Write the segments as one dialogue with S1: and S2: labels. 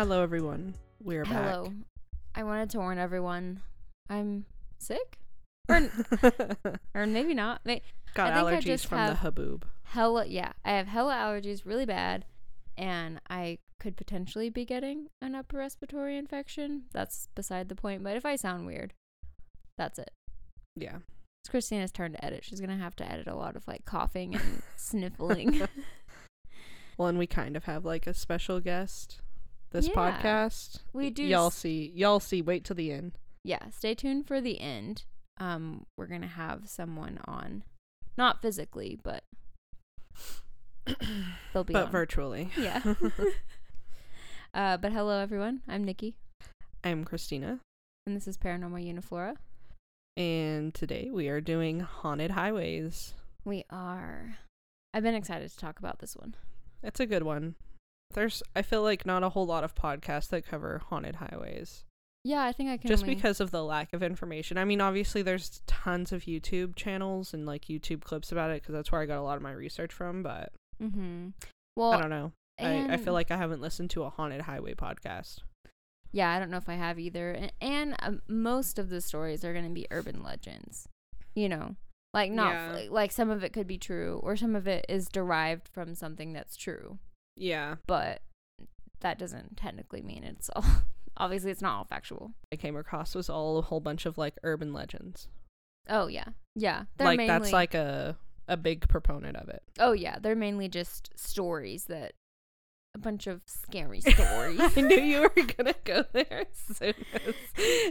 S1: Hello, everyone. We're back.
S2: Hello. I wanted to warn everyone I'm sick. Or, or maybe not.
S1: Got
S2: I think I
S1: allergies
S2: just
S1: from the haboob.
S2: hella, yeah. I have hella allergies really bad. And I could potentially be getting an upper respiratory infection. That's beside the point. But if I sound weird, that's it.
S1: Yeah.
S2: It's Christina's turn to edit. She's going to have to edit a lot of like coughing and sniffling.
S1: Well, and we kind of have like a special guest this
S2: Yeah.
S1: podcast.
S2: We do
S1: Y'all see. Y'all see. Wait till the end.
S2: yeah, stay tuned for the end. Um, we're gonna have someone on, not physically, but they'll be
S1: but
S2: on.
S1: virtually.
S2: yeah. uh, but hello everyone. I'm Nikki,
S1: I'm Christina,
S2: and this is Paranormal Uniflora.
S1: and today we are doing haunted highways.
S2: We are. I've been excited to talk about this one.
S1: It's a good one. There's, I feel like not a whole lot of podcasts that cover haunted highways.
S2: Yeah, I think I can.
S1: just
S2: only-
S1: because of the lack of information. I mean, obviously, there's tons of YouTube channels and like YouTube clips about it because that's where I got a lot of my research from. But
S2: Mm-hmm. Well,
S1: I don't know. I, I feel like I haven't listened to a haunted highway podcast.
S2: Yeah, I don't know if I have either. And, and um, most of the stories are going to be urban legends. You know, like not
S1: Yeah.
S2: like, like some of it could be true or some of it is derived from something that's true,
S1: Yeah,
S2: but that doesn't technically mean it's all obviously it's not all factual.
S1: I came across was all a whole bunch of like urban legends.
S2: Oh yeah. Yeah. They're
S1: like
S2: mainly
S1: that's like a a big proponent of it.
S2: Oh yeah, they're mainly just stories that a bunch of scary stories.
S1: I knew you were gonna go there as soon as,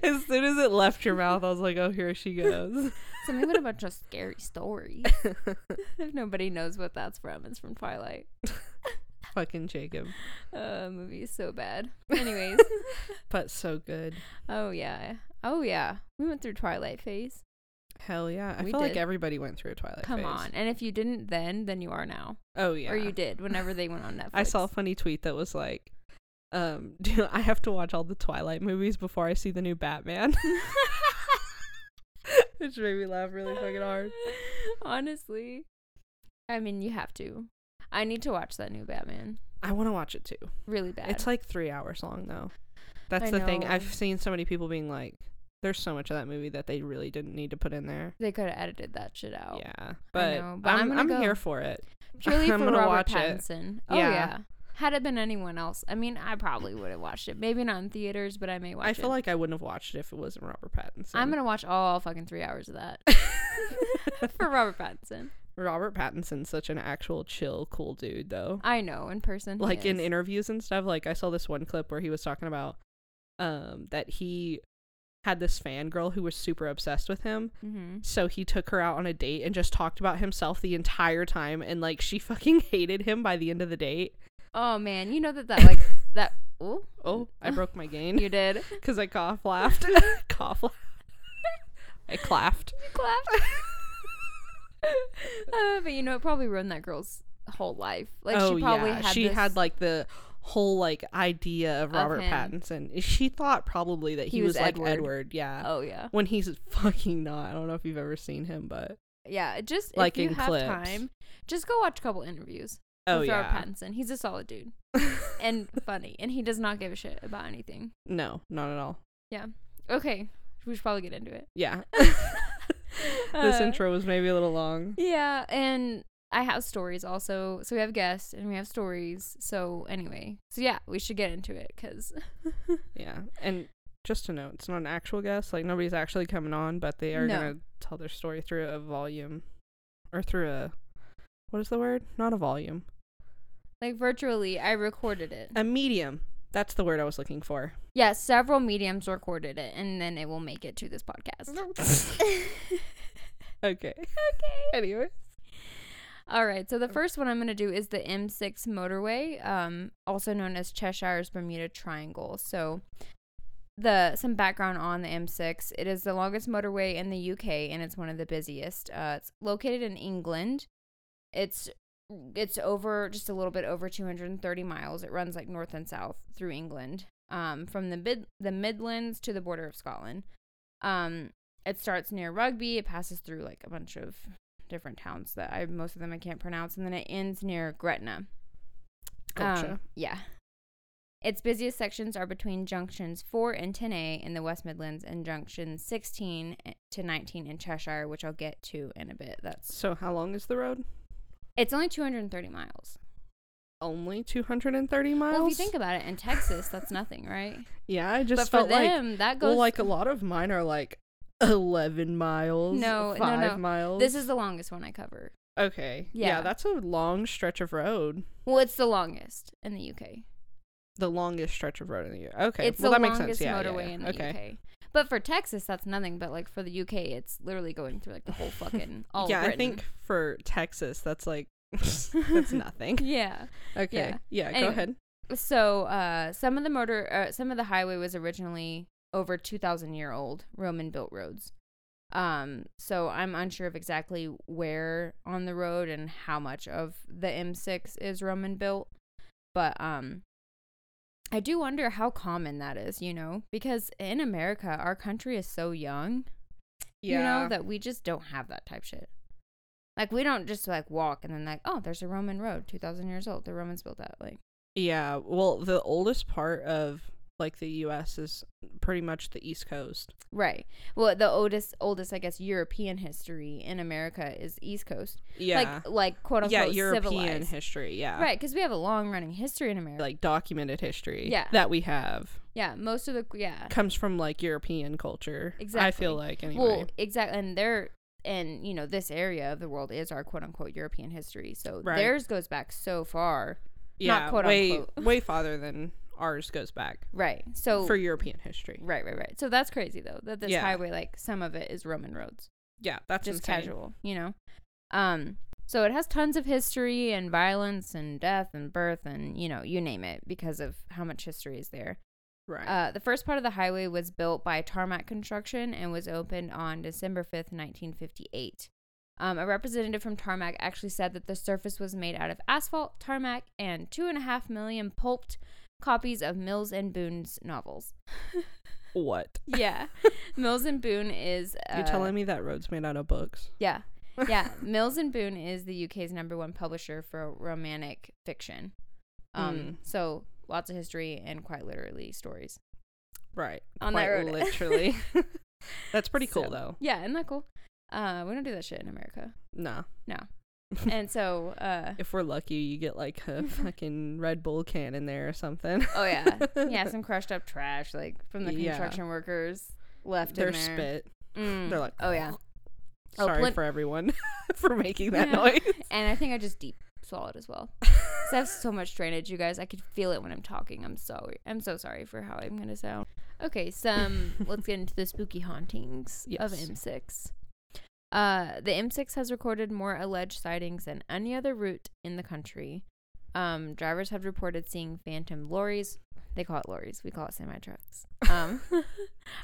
S1: as soon as it left your mouth. I was like, oh, here she goes.
S2: Something with a bunch of scary stories. if nobody knows what that's from, it's from Twilight.
S1: Fucking Jacob,
S2: Uh, movie is so bad. Anyways,
S1: but so good.
S2: oh yeah, oh yeah, we went through Twilight phase.
S1: Hell yeah! I
S2: We
S1: feel like
S2: did.
S1: everybody went through a Twilight.
S2: Come
S1: phase.
S2: on, and if you didn't then, then you are now,
S1: Oh yeah.
S2: or you did whenever they went on Netflix.
S1: I saw a funny tweet that was like, um, do I have to watch all the Twilight movies before I see the new Batman? Which made me laugh really fucking hard.
S2: Honestly, I mean, you have to. I need to watch that new Batman.
S1: I want to watch it too.
S2: Really bad.
S1: It's like three hours long though. That's
S2: I
S1: the thing. I've seen so many people being like, "There's so much of that movie that they really didn't need to put in there."
S2: they could have edited that shit out.
S1: Yeah, but,
S2: know, but
S1: I'm
S2: I'm
S1: I'm, here for it.
S2: Purely
S1: I'm
S2: for Robert
S1: watch it.
S2: Pattinson. Oh
S1: Yeah.
S2: yeah. Had it been anyone else, I mean, I probably would have watched it. Maybe not in theaters, but I may watch
S1: I
S2: it.
S1: feel like I wouldn't have watched it if it wasn't Robert Pattinson.
S2: I'm gonna watch all fucking three hours of that for Robert Pattinson.
S1: Robert Pattinson's such an actual chill, cool dude though.
S2: I know in person.
S1: like in interviews and stuff like i saw this one clip where he was talking about um that he had this fangirl who was super obsessed with him
S2: Mhm.
S1: so he took her out on a date and just talked about himself the entire time and like she fucking hated him by the end of the date
S2: Oh man, you know that that like that. Oh,
S1: oh i broke my gain
S2: you did.
S1: because i cough laughed cough laughed. i clapped
S2: You clapped. uh, but you know, it probably ruined that girl's whole life. Like
S1: oh
S2: she probably
S1: yeah
S2: had.
S1: she
S2: this,
S1: had like the whole like idea of
S2: Of
S1: robert
S2: him.
S1: pattinson she thought probably that he,
S2: He
S1: was,
S2: was
S1: like
S2: Edward.
S1: edward yeah
S2: Oh yeah,
S1: when he's fucking not. I don't know if you've ever seen him, but
S2: yeah. Just
S1: Like
S2: if you
S1: in
S2: have
S1: clips.
S2: time, just go watch a couple interviews.
S1: oh
S2: with Robert
S1: yeah,
S2: Pattinson. He's a solid dude and funny, and he does not give a shit about anything.
S1: no, not at all. Yeah.
S2: Okay, we should probably get into it.
S1: Yeah, this
S2: Uh,
S1: intro was maybe a little long.
S2: Yeah, and I have stories also. So we have guests and we have stories. So anyway, so yeah, we should get into it because
S1: Yeah, and just to note, it's not an actual guest. Like nobody's actually coming on, but they are
S2: No.
S1: gonna tell their story through a volume, or through a what is the word? Not a volume,
S2: like virtually, I recorded it.
S1: a medium. That's the word I was looking for.
S2: Yeah, several mediums recorded it, and then it will make it to this podcast.
S1: okay.
S2: okay.
S1: Anyway,
S2: All right. So the first one I'm going to do is the M6 motorway, um, also known as Cheshire's Bermuda Triangle. So the some background on the M6. It is the longest motorway in the UK and it's one of the busiest. Uh, it's located in England. It's it's over just a little bit over 230 miles. It runs like north and south through England, um, from the mid the Midlands to the border of Scotland. Um, it starts near Rugby. It passes through like a bunch of different towns that I most of them I can't pronounce, and then it ends near Gretna.
S1: Gotcha.
S2: Um, yeah. Its busiest sections are between junctions 4 and 10A in the West Midlands and junctions 16 to 19 in Cheshire, which I'll get to in a bit. That's
S1: So how long is the road?
S2: It's only 230 miles.
S1: Only 230 miles.
S2: Well, if you think about it, in Texas, that's nothing, right?
S1: yeah, I just
S2: but for
S1: felt like
S2: them, that goes.
S1: well, like a lot of mine are like 11 miles.
S2: No, no,
S1: five
S2: no.
S1: miles.
S2: this is the longest one I cover.
S1: okay. Yeah.
S2: Yeah.
S1: that's a long stretch of road.
S2: Well, it's the longest in the UK.
S1: The longest stretch of road in the UK. Okay,
S2: It's
S1: well
S2: the
S1: that makes
S2: longest
S1: sense. Yeah, yeah,
S2: motorway
S1: yeah.
S2: in the
S1: okay.
S2: UK. But for Texas, that's nothing. But like for the UK, it's literally going through like the whole fucking all.
S1: yeah, I think for Texas, that's like that's nothing.
S2: Yeah.
S1: Okay. Yeah.
S2: Anyway.
S1: go ahead.
S2: So, uh, some of the motor, uh, some of the highway was originally over two thousand year old Roman built roads. Um, so I'm unsure of exactly where on the road and how much of the M6 is Roman built, but um, I do wonder how common that is. You know, because in America, our country is so young.
S1: Yeah.
S2: You know that we just don't have that type shit. Like we don't just like walk and then like, oh, there's a Roman road, two thousand years old. The Romans built that. Like,
S1: Yeah, well, the oldest part of like the U.S. is pretty much the East Coast.
S2: right. Well, the oldest, oldest, I guess, European history in America is East Coast.
S1: Yeah,
S2: Like, like quote unquote,
S1: yeah, European
S2: civilized.
S1: history. Yeah,
S2: Right, because we have a long running history in America.
S1: like documented history.
S2: Yeah.
S1: that we have
S2: yeah, most of the yeah.
S1: comes from like European culture.
S2: Exactly.
S1: I feel like anyway.
S2: Well, exactly, and they're and you know this area of the world is our quote unquote European history. So
S1: Right.
S2: theirs goes back so far.
S1: yeah,
S2: quote
S1: way
S2: unquote.
S1: way farther than ours goes back
S2: Right. So
S1: for European history.
S2: right, right, right. So that's crazy though that this
S1: Yeah.
S2: highway like some of it is Roman roads.
S1: Yeah, that's
S2: just
S1: insane.
S2: casual, you know. Um, so it has tons of history and violence and death and birth and you know you name it because of how much history is there.
S1: Right.
S2: Uh, the first part of the highway was built by Tarmac Construction and was opened on December fifth, nineteen fifty-eight. Um, a representative from Tarmac actually said that the surface was made out of asphalt, tarmac, and two and a half million pulped copies of Mills and Boon's novels.
S1: what?
S2: Yeah, Mills and Boon is. Uh,
S1: You're telling me that road's made out of books?
S2: Yeah. Yeah. Mills and Boon is the UK's number one publisher for romantic fiction. Um,
S1: Mm.
S2: so lots of history and quite literally stories.
S1: Right.
S2: On
S1: Quite
S2: that road.
S1: literally. That's pretty cool
S2: So,
S1: though.
S2: Yeah, isn't that cool? Uh, we don't do that shit in America.
S1: No.
S2: No. And so, uh,
S1: If we're lucky, you get like a fucking Red Bull can in there or something.
S2: oh yeah, yeah, some crushed up trash like from the
S1: Yeah.
S2: construction workers left
S1: Their
S2: in there.
S1: Their spit.
S2: Mm.
S1: They're like,
S2: oh yeah, Oh,
S1: Sorry
S2: plen-
S1: for everyone for making that
S2: Yeah.
S1: noise.
S2: and I think I just deep swallowed as well. 'Cause I have so much drainage, you guys. I could feel it when I'm talking. I'm sorry. I'm so sorry for how I'm gonna sound. Okay, some let's get into the spooky hauntings of M6. Uh, the M6 has recorded more alleged sightings than any other route in the country. Um, drivers have reported seeing phantom lorries. They call it lorries. We call it semi trucks. Um,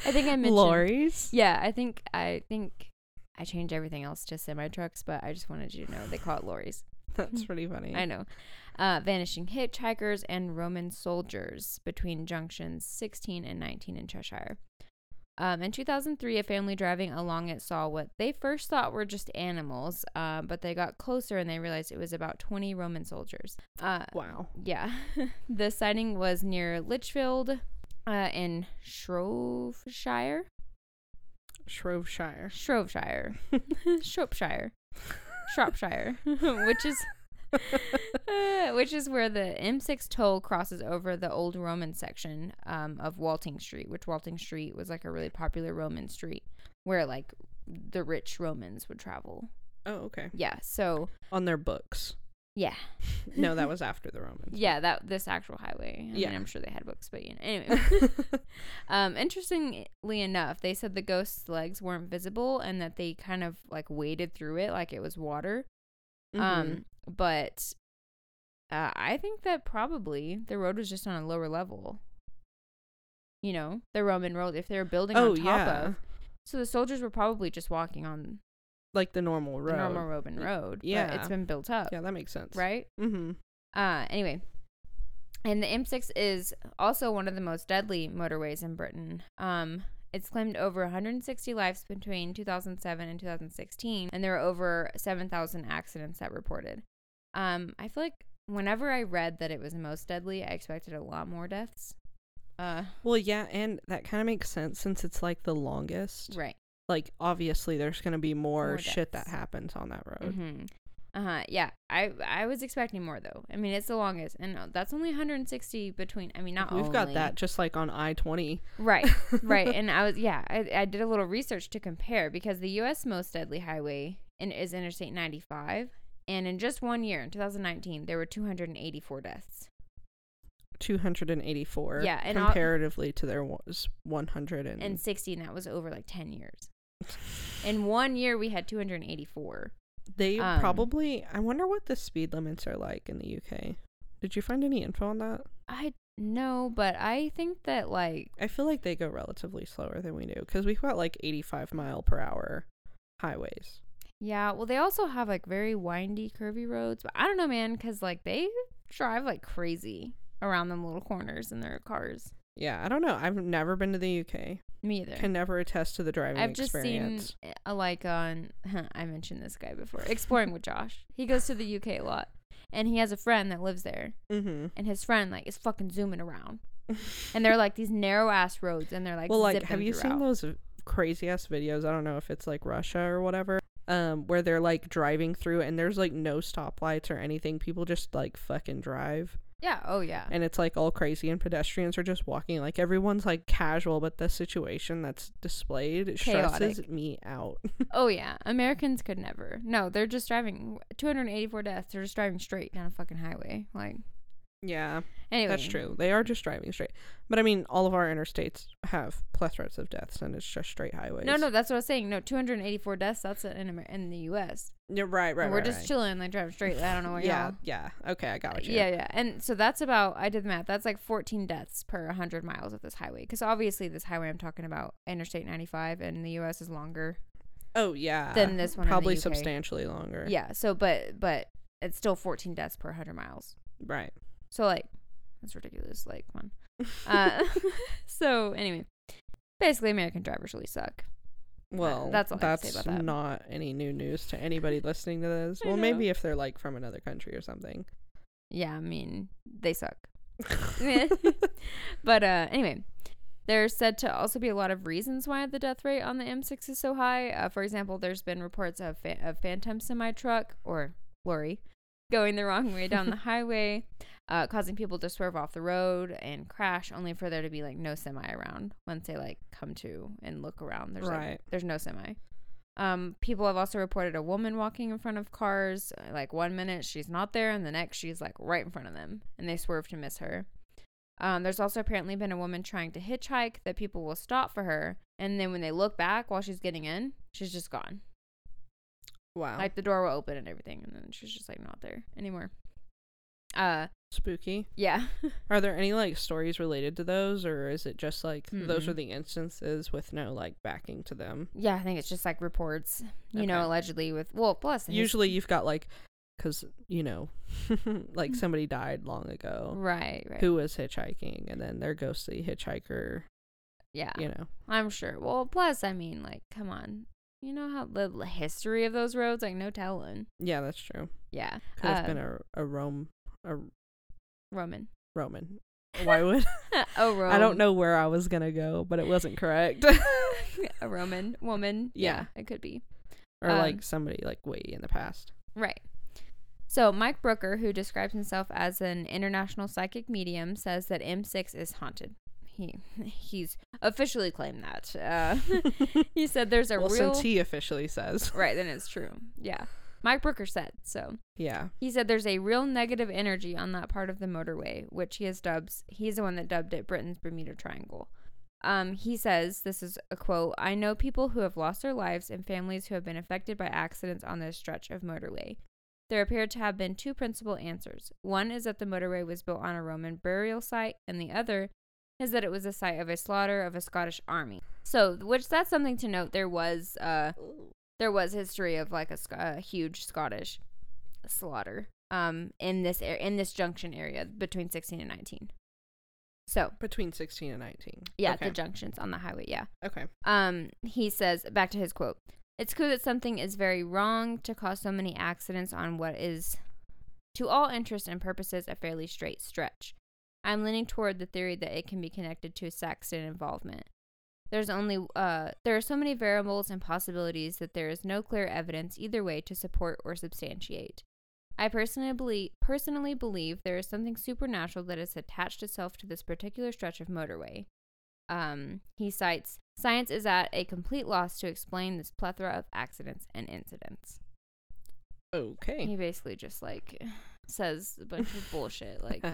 S2: I think I mentioned.
S1: Lorries.
S2: Yeah, I think I think I changed everything else to semi trucks, but I just wanted you to know they call it lorries.
S1: That's pretty funny.
S2: I know. Uh, vanishing hitchhikers and Roman soldiers between junctions 16 and 19 in Cheshire. Um, in 2003, a family driving along it saw what they first thought were just animals, uh, but they got closer and they realized it was about 20 Roman soldiers. Uh,
S1: Wow.
S2: yeah. the sighting was near Lichfield uh, in Shropshire.
S1: Shropshire.
S2: Shropshire. Shropshire. Shropshire. which is uh, which is where the M6 toll crosses over the old Roman section um, of Walting Street, which Walting Street was like a really popular Roman street where like the rich Romans would travel.
S1: Oh, okay.
S2: Yeah, so
S1: On their books.
S2: yeah.
S1: No, that was after the Romans.
S2: Yeah, that this actual highway. I
S1: Yeah.
S2: mean, I'm sure they had books, but you know. Anyway, um, interestingly enough, they said the ghost's legs weren't visible and that they kind of like waded through it like it was water.
S1: Mhm.
S2: Um, but uh, I think that probably the road was just on a lower level. You know, the Roman road, if they were building
S1: oh
S2: on top
S1: yeah,
S2: of. So the soldiers were probably just walking on
S1: like the normal road.
S2: the normal Roman road.
S1: yeah.
S2: it's been built up,
S1: Yeah, that makes sense.
S2: right?
S1: Mm-hmm.
S2: Uh, anyway, and the M6 is also one of the most deadly motorways in Britain. Um, it's claimed over 160 lives between 2007 and 2016, and there were over 7,000 accidents that reported. Um, I feel like whenever I read that it was most deadly, I expected a lot more deaths. Uh,
S1: Well, yeah, and that kind of makes sense since it's like the longest.
S2: right.
S1: Like obviously there's going to be more,
S2: More
S1: shit that happens on that road.
S2: Mm-hmm. Uh huh. Yeah. I I was expecting more though. I mean, it's the longest, and uh, that's only 160 between. I mean, not
S1: We've got that just like on I-20.
S2: Right. right. And I was yeah. I I did a little research to compare because the U.S. most deadly highway in, is Interstate 95, and in just one year, in 2019, there were 284 deaths.
S1: 284
S2: Yeah, and I'll-
S1: comparatively to there was 100 and,
S2: and 60 and that was over like 10 years in one year we had 284
S1: they
S2: um,
S1: probably I wonder what the speed limits are like in the UK. Did you find any info on that?
S2: i know but i think that like
S1: I feel like they go relatively slower than we do cuz we've got like 85 mile per hour highways.
S2: yeah well they also have like very windy curvy roads but i don't know man because like they drive like crazy around them little corners in their cars
S1: Yeah, I don't know. I've never been to the UK.
S2: me either
S1: Can never attest to the driving
S2: I've just
S1: experience.
S2: seen uh, like on I mentioned this guy before exploring with Josh. He goes to the UK a lot, and he has a friend that lives there,
S1: Mhm.
S2: and his friend like is fucking zooming around, and they're like these narrow ass roads, and they're like
S1: well, like, have you seen those crazy ass videos? I don't know if it's like Russia or whatever, um, where they're like driving through and there's like no stoplights or anything. People just like fucking drive,
S2: Yeah. Oh yeah.
S1: and it's like all crazy, and pedestrians are just walking. Like everyone's like casual, but the situation that's displayed stresses me out.
S2: Oh yeah. Americans could never. No, they're just driving. 284 deaths. They're just driving straight down a fucking highway. Like
S1: yeah,
S2: anyway.
S1: that's true. They are just driving straight, but I mean, all of our interstates have plethoras of deaths, and it's just straight highways.
S2: No, no, that's what I was saying. No, 284 deaths. That's in Amer- in the U.S.
S1: yeah, right, right.
S2: And we're
S1: right,
S2: just
S1: right.
S2: chilling, like driving straight. I don't know what
S1: Yeah,
S2: y'all.
S1: yeah. Okay, I got what you.
S2: Yeah, yeah. And so that's about, I did the math. That's like 14 deaths per 100 miles of this highway. Because obviously, this highway I'm talking about, Interstate 95 in the US, is longer.
S1: Oh yeah.
S2: Than this one
S1: Probably substantially longer.
S2: Yeah. So, but, but it's still 14 deaths per 100 miles.
S1: Right.
S2: So, like, that's ridiculous. Like, one. Uh, so, anyway, basically, American drivers really suck.
S1: Well,
S2: that's all
S1: that's
S2: to say about that.
S1: not any new news to anybody listening to this.
S2: I
S1: Well,
S2: know.
S1: maybe if they're like from another country or something.
S2: Yeah, I mean, they suck. but uh anyway there's said to also be a lot of reasons why the death rate on the M6 is so high. Uh, for example, there's been reports of fa- a phantom semi truck or lorry going the wrong way down the highway, uh, causing people to swerve off the road and crash, only for there to be like no semi around once they like come to and look around. There's
S1: Right.
S2: like, there's no semi. Um, people have also reported a woman walking in front of cars. Like one minute she's not there, and the next she's like right in front of them, and they swerve to miss her. Um, there's also apparently been a woman trying to hitchhike that people will stop for her, and then when they look back while she's getting in, she's just gone.
S1: wow.
S2: Like the door will open and everything, and then she's just like not there anymore. Uh,
S1: Spooky.
S2: yeah.
S1: Are there any like stories related to those, or is it just like those
S2: Mm-mm.
S1: are the instances with no like backing to them?
S2: yeah, I think it's just like reports, you know, allegedly with well, plus
S1: Usually, you've got like, because you know, like somebody died long ago
S2: right, right,
S1: who was hitchhiking, and then their ghostly hitchhiker.
S2: yeah,
S1: You know.
S2: I'm sure. Well, plus, I mean, like, come on, you know how the history of those roads, like, no telling.
S1: Yeah, that's true.
S2: Yeah,
S1: Could have been
S2: Um,
S1: a a Rome a
S2: Roman.
S1: Roman. Why would
S2: oh, Rome.
S1: I don't know where I was gonna go, but it wasn't correct.
S2: a Roman woman.
S1: Yeah.
S2: it could be.
S1: or
S2: Um,
S1: like somebody like way in the past.
S2: Right. So, Mike Brooker, who describes himself as an international psychic medium, says that M6 is haunted. He he's officially claimed that. Uh, he said there's a
S1: well,
S2: real
S1: since he officially says,
S2: right. Then it's true. Yeah, Mike Brooker said so.
S1: yeah,
S2: He said there's a real negative energy on that part of the motorway, which he has dubbed. He's the one that dubbed it Britain's Bermuda Triangle. Um, he says this is a quote. I know people who have lost their lives and families who have been affected by accidents on this stretch of motorway. There appear to have been two principal answers. One is that the motorway was built on a Roman burial site, and the other is that it was the site of a slaughter of a Scottish army. So, which that's something to note. There was uh, there was history of like a, a huge Scottish slaughter um in this ar- in this junction area between 16 and 19. So,
S1: between sixteen and nineteen.
S2: yeah,
S1: okay.
S2: the junctions on the highway, yeah.
S1: okay.
S2: Um he says back to his quote. It's clear that something is very wrong to cause so many accidents on what is to all interest and purposes a fairly straight stretch. I'm leaning toward the theory that it can be connected to a Saxon involvement. There's only uh, there are so many variables and possibilities that there is no clear evidence either way to support or substantiate. I personally believe personally believe there is something supernatural that has attached itself to this particular stretch of motorway. Um, he cites science is at a complete loss to explain this plethora of accidents and incidents.
S1: Okay.
S2: He basically just like says a bunch of bullshit. Like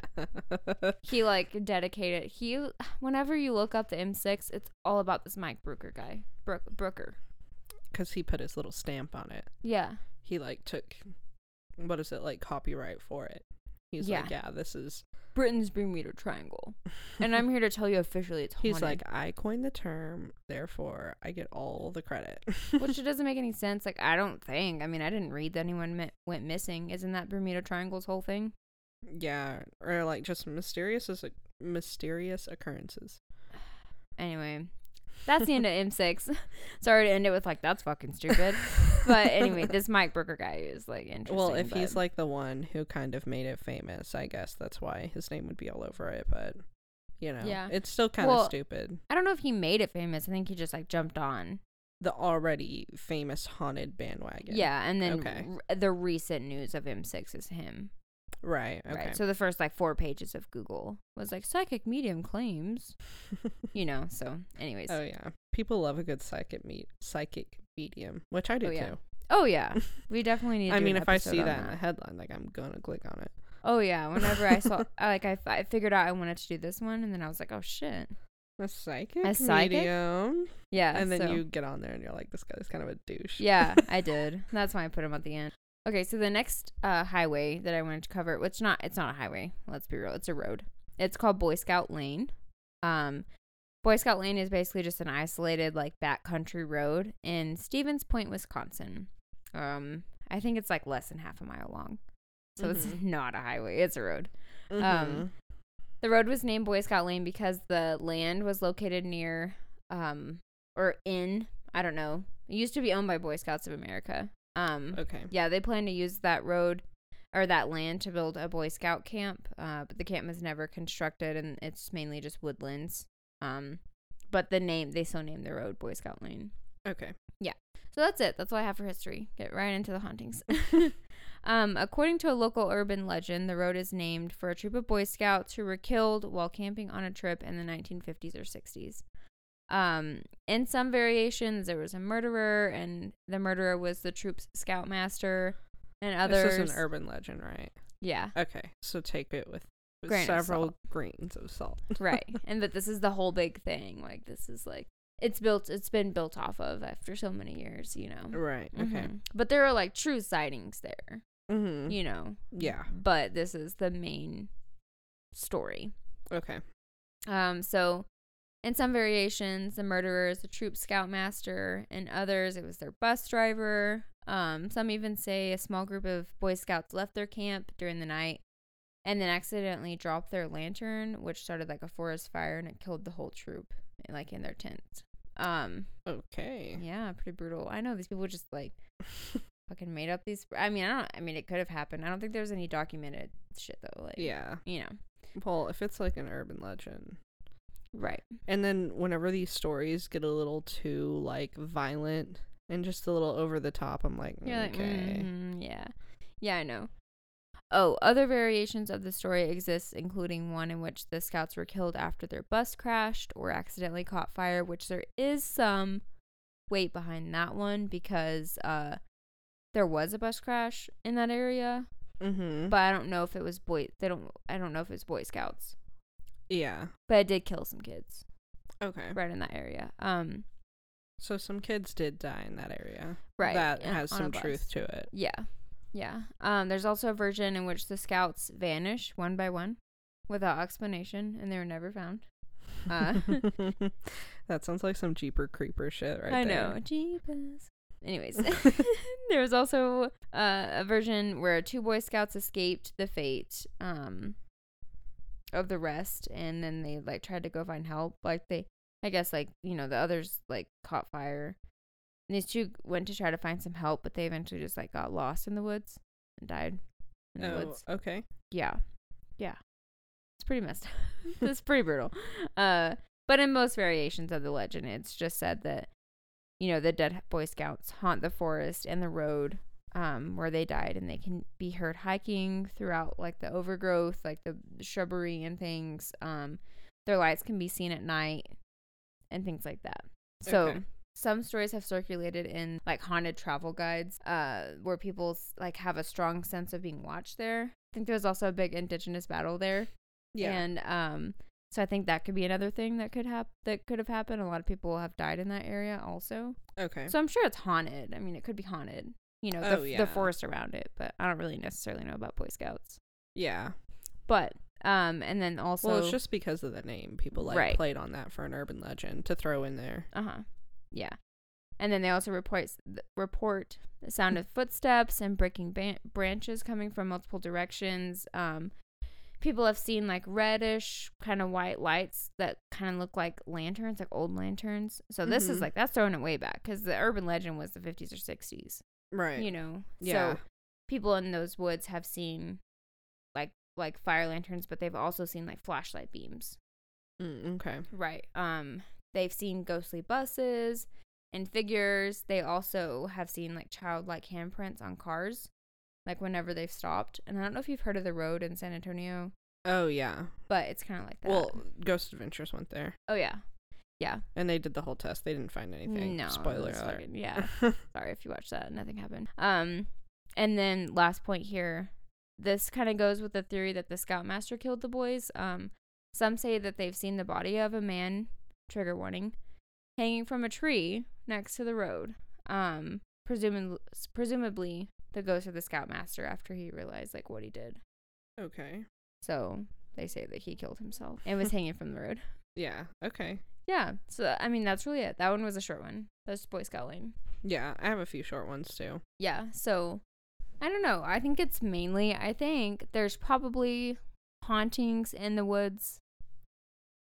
S2: he like dedicated he whenever you look up the M6, it's all about this Mike Brooker guy. Brook, Brooker.
S1: Because he put his little stamp on it.
S2: Yeah.
S1: He like took, what is it, like copyright for it. He's
S2: Yeah.
S1: like, yeah, this is.
S2: Britain's Bermuda Triangle. And I'm here to tell you officially it's haunted.
S1: He's like, I coined the term, therefore I get all the credit.
S2: which it doesn't make any sense. Like I don't think. I mean, I didn't read that anyone mi- went missing. Isn't that Bermuda Triangle's whole thing?
S1: yeah, or like just mysterious as mysterious occurrences.
S2: Anyway, that's the end of M6. Sorry to end it with like that's fucking stupid. but anyway, this Mike Brooker guy is like interesting.
S1: Well, if he's like the one who kind of made it famous, I guess that's why his name would be all over it. But you know,
S2: Yeah.
S1: it's still kind of
S2: Well,
S1: stupid.
S2: I don't know if he made it famous. I think he just like jumped on.
S1: The already famous haunted bandwagon.
S2: Yeah, and then
S1: Okay.
S2: r- the recent news of M6 is him.
S1: Right. Okay.
S2: Right. So the first like four pages of Google was like psychic medium claims. You know. So, anyways.
S1: oh yeah, people love a good psychic meet psychic medium, which I do
S2: Oh, yeah.
S1: too.
S2: Oh yeah, we definitely need. To
S1: I mean,
S2: an
S1: if I see
S2: on
S1: that in the headline, like I'm gonna click on it.
S2: Oh yeah, whenever I saw, like I, I figured out I wanted to do this one, and then I was like, oh shit,
S1: A psychic,
S2: A psychic?
S1: medium,
S2: yeah.
S1: and then
S2: so-
S1: you get on there and you're like, this guy's kind of a douche.
S2: yeah, I did. That's why I put him at the end. Okay, so the next uh, highway that I wanted to cover, which not, it's not a highway. Let's be real, it's a road. It's called Boy Scout Lane. Um, Boy Scout Lane is basically just an isolated like backcountry road in Stevens Point, Wisconsin. Um, I think it's like less than half a mile long, so it's
S1: Mhm.
S2: not a highway. It's a road.
S1: Mhm.
S2: Um, The road was named Boy Scout Lane because the land was located near, um, or in, I don't know. It used to be owned by Boy Scouts of America. Um,
S1: okay.
S2: yeah, they plan to use that road or that land to build a Boy Scout camp, uh, but the camp was never constructed and it's mainly just woodlands. Um, but the name, they still named the road Boy Scout Lane.
S1: Okay. Yeah.
S2: So that's it. That's all I have for history. Get right into the hauntings. um, according to a local urban legend, the road is named for a troop of Boy Scouts who were killed while camping on a trip in the 1950s or 60s. Um, in some variations, there was a murderer, and the murderer was the troop's scoutmaster, and others.
S1: This is an urban legend, right?
S2: yeah,
S1: Okay, so take it with, with
S2: Grain of
S1: several grains of salt.
S2: right. And that this is the whole big thing. Like this is like it's built. It's been built off of after so many years. You know.
S1: Right. Okay.
S2: Mhm. But there are like true sightings there.
S1: Mm-hmm.
S2: you know.
S1: Yeah.
S2: But this is the main story.
S1: Okay.
S2: Um, so in some variations, the murderer is the troop scoutmaster, in others, it was their bus driver. Um, some even say a small group of Boy Scouts left their camp during the night and then accidentally dropped their lantern, which started like a forest fire and it killed the whole troop, like in their tents. Um,
S1: Okay.
S2: yeah, pretty brutal. I know these people just like fucking made up these. I mean, I don't. I mean, it could have happened. I don't think there's any documented shit though. Like,
S1: Yeah.
S2: you know,
S1: Well, if it's like an urban legend,
S2: right?
S1: and then whenever these stories get a little too like violent and just a little over the top, I'm like,
S2: You're like,
S1: okay.
S2: "Mhm, yeah, yeah, I know. Oh, other variations of the story exist, including one in which the scouts were killed after their bus crashed or accidentally caught fire. Which there is some weight behind that one because uh, there was a bus crash in that area,
S1: Mm-hmm.
S2: but I don't know if it was boy. They don't. I don't know if it's Boy Scouts,
S1: yeah.
S2: but it did kill some kids
S1: Okay.
S2: right in that area. Um,
S1: So some kids did die in that area.
S2: right.
S1: That
S2: yeah,
S1: has some truth to it.
S2: Yeah. Yeah. Um, there's also a version in which the scouts vanish one by one without explanation and they were never found. Uh,
S1: that sounds like some Jeeper Creeper shit right
S2: I
S1: there.
S2: know. Jeepers. Anyways, there was also uh, a version where two Boy Scouts escaped the fate um, of the rest and then they like tried to go find help. Like they, I guess, like, you know, the others like caught fire. And these two went to try to find some help, but they eventually just like got lost in the woods and died. in the
S1: Oh,
S2: woods.
S1: okay.
S2: Yeah. Yeah. It's pretty messed up. it's pretty brutal. Uh but in most variations of the legend it's just said that you know, the dead boy scouts haunt the forest and the road um where they died and they can be heard hiking throughout like the overgrowth, like the shrubbery and things. Um their lights can be seen at night and things like that. So
S1: Okay.
S2: some stories have circulated in like haunted travel guides uh where people like have a strong sense of being watched there i think there's also a big indigenous battle there
S1: Yeah.
S2: and um so i think that could be another thing that could hap- that could have happened a lot of people have died in that area also
S1: okay.
S2: so i'm sure it's haunted i mean it could be haunted you know the,
S1: Oh, yeah.
S2: the forest around it but i don't really necessarily know about boy scouts
S1: yeah.
S2: but um and then also
S1: well, it's just because of the name. People like
S2: Right.
S1: played on that for an urban legend to throw in there.
S2: Uh huh. Yeah. And then they also report report the sound of footsteps and breaking ban- branches coming from multiple directions. Um, people have seen like reddish kind of white lights that kind of look like lanterns, like old lanterns. So this is
S1: Mhm.
S2: like that's throwing it way back because the urban legend was the 50s or 60s.
S1: Right.
S2: You know.
S1: Yeah.
S2: So people in those woods have seen like like fire lanterns, but they've also seen like flashlight beams.
S1: Mm, okay.
S2: Right. Um, they've seen ghostly buses and figures. They also have seen like childlike handprints on cars, like whenever they've stopped. And I don't know if you've heard of the road in San Antonio,
S1: Oh yeah.
S2: but it's kind of like that.
S1: Well, Ghost Adventures went there,
S2: oh yeah, yeah.
S1: and they did the whole test. They didn't find anything.
S2: No,
S1: Spoiler alert.
S2: fucking- yeah. Sorry if you watched that. Nothing happened. Um, and then last point here. This kind of goes with the theory that the scoutmaster killed the boys. Um, some say that they've seen the body of a man, trigger warning, hanging from a tree next to the road. Um, presumably, presumably the ghost of the scoutmaster after he realized like what he did.
S1: okay.
S2: So they say that he killed himself and was hanging from the road.
S1: Yeah. Okay.
S2: Yeah. So I mean that's really it. That one was a short one. That's Boy Scout Lane.
S1: Yeah, I have a few short ones too.
S2: Yeah, so I don't know. I think it's mainly I think there's probably hauntings in the woods,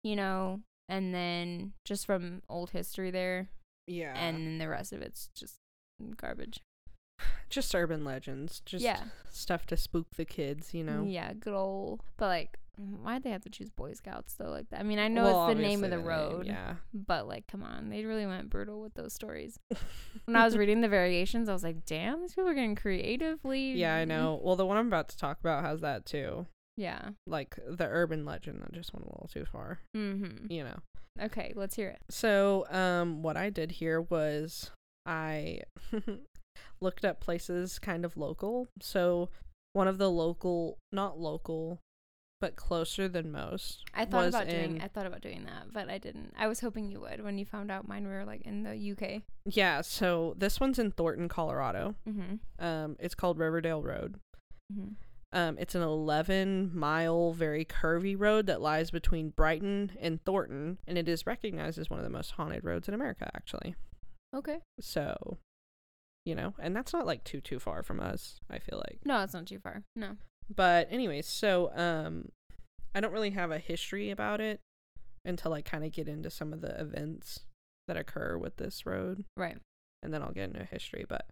S2: you know, and then just from old history there,
S1: Yeah.
S2: and then the rest of it's just garbage.
S1: just urban legends. Just
S2: yeah,
S1: stuff to spook the kids. You know.
S2: yeah, good old. But like, why'd they have to choose Boy Scouts though? Like that. I mean, I know
S1: Well,
S2: it's the name of
S1: obviously
S2: the road,
S1: yeah.
S2: but like, come on, they really went brutal with those stories. when I was reading the variations, I was like, damn, these people are getting creatively.
S1: Yeah, I know. Well, the one I'm about to talk about has that too.
S2: Yeah.
S1: Like the urban legend that just went a little too far.
S2: Mm-hmm.
S1: You know.
S2: Okay, let's hear it.
S1: So, um, what I did here was I looked up places kind of local. So, one of the local, not local, but closer than most.
S2: I thought about doing
S1: in-
S2: I thought about doing that, but I didn't. I was hoping you would when you found out mine were like in the UK.
S1: Yeah. So this one's in Thornton, Colorado.
S2: Mm-hmm.
S1: Um, it's called Riverdale Road.
S2: Mm-hmm.
S1: Um, it's an 11 mile, very curvy road that lies between Brighton and Thornton, and it is recognized as one of the most haunted roads in America, actually.
S2: Okay.
S1: So, you know, and that's not like too too far from us. I feel like.
S2: No, it's not too far. No.
S1: But anyways, so um, I don't really have a history about it until I kind of get into some of the events that occur with this road,
S2: Right.
S1: and then I'll get into history. But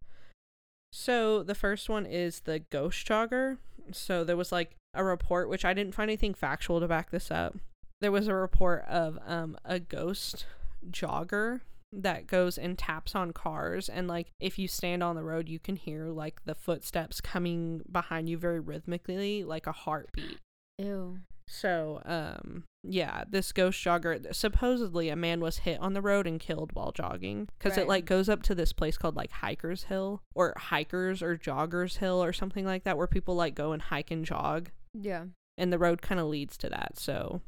S1: so the first one is the ghost jogger. So there was like a report, which I didn't find anything factual to back this up. There was a report of um a ghost jogger that goes and taps on cars and like if you stand on the road you can hear like the footsteps coming behind you very rhythmically like a heartbeat
S2: Ew.
S1: so um yeah this ghost jogger supposedly a man was hit on the road and killed while jogging because
S2: Right.
S1: it like goes up to this place called like hikers hill or hikers or joggers hill or something like that where people like go and hike and jog
S2: Yeah.
S1: and the road kind of leads to that so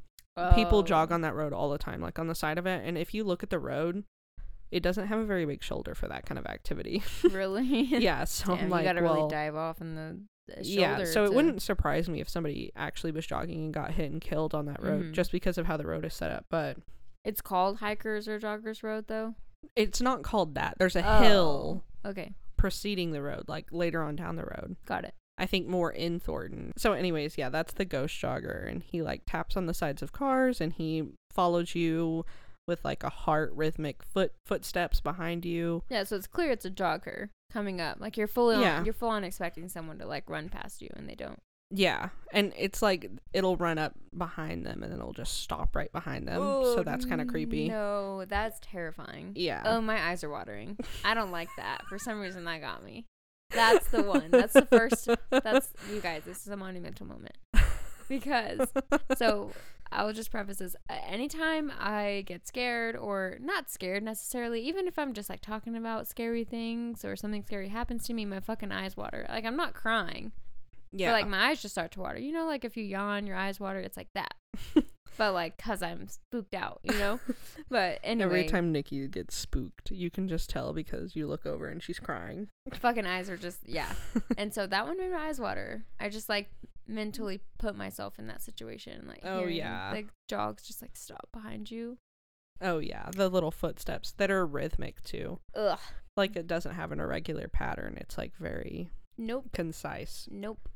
S1: people jog on that road all the time like on the side of it and if you look at the road it doesn't have a very big shoulder for that kind of activity
S2: really.
S1: yeah so
S2: Damn,
S1: i'm like
S2: you gotta
S1: well
S2: really dive off in the, the
S1: yeah so it wouldn't surprise me if somebody actually was jogging and got hit and killed on that road
S2: Mhm.
S1: just because of how the road is set up but
S2: It's called hikers or joggers road though.
S1: it's not called that there's a
S2: Oh.
S1: hill
S2: Okay,
S1: preceding the road like later on down the road
S2: got it.
S1: I think more in Thornton. So, anyways, yeah, that's the ghost jogger, and he like taps on the sides of cars, and he follows you with like a heart rhythmic foot footsteps behind you.
S2: Yeah, so it's clear it's a jogger. coming up. Like you're fully on,
S1: Yeah.
S2: you're full on expecting someone to like run past you and they don't.
S1: Yeah, and it's like it'll run up behind them and then it'll just stop right behind them. so that's kind of creepy.
S2: No, that's terrifying.
S1: Yeah.
S2: Oh, my eyes are watering. I don't like that. For some reason, that got me. That's the one. That's the first. That's you guys. This is a monumental moment because. So I'll just preface this. Anytime I get scared or not scared necessarily, even if I'm just like talking about scary things or something scary happens to me, my fucking eyes water. Like I'm not crying,
S1: yeah.
S2: but like my eyes just start to water. You know, like if you yawn, your eyes water. It's like that. but like, cause I'm spooked out. You know. But anyway,
S1: Every time Nikki gets spooked, you can just tell because you look over and she's crying.
S2: fucking eyes are just yeah and so that one made my eyes water i just like mentally put myself in that situation like
S1: Oh,
S2: hearing,
S1: yeah.
S2: like dogs just like stop behind you
S1: Oh yeah, the little footsteps that are rhythmic too.
S2: ugh
S1: Like it doesn't have an irregular pattern. It's like very
S2: nope
S1: concise.
S2: nope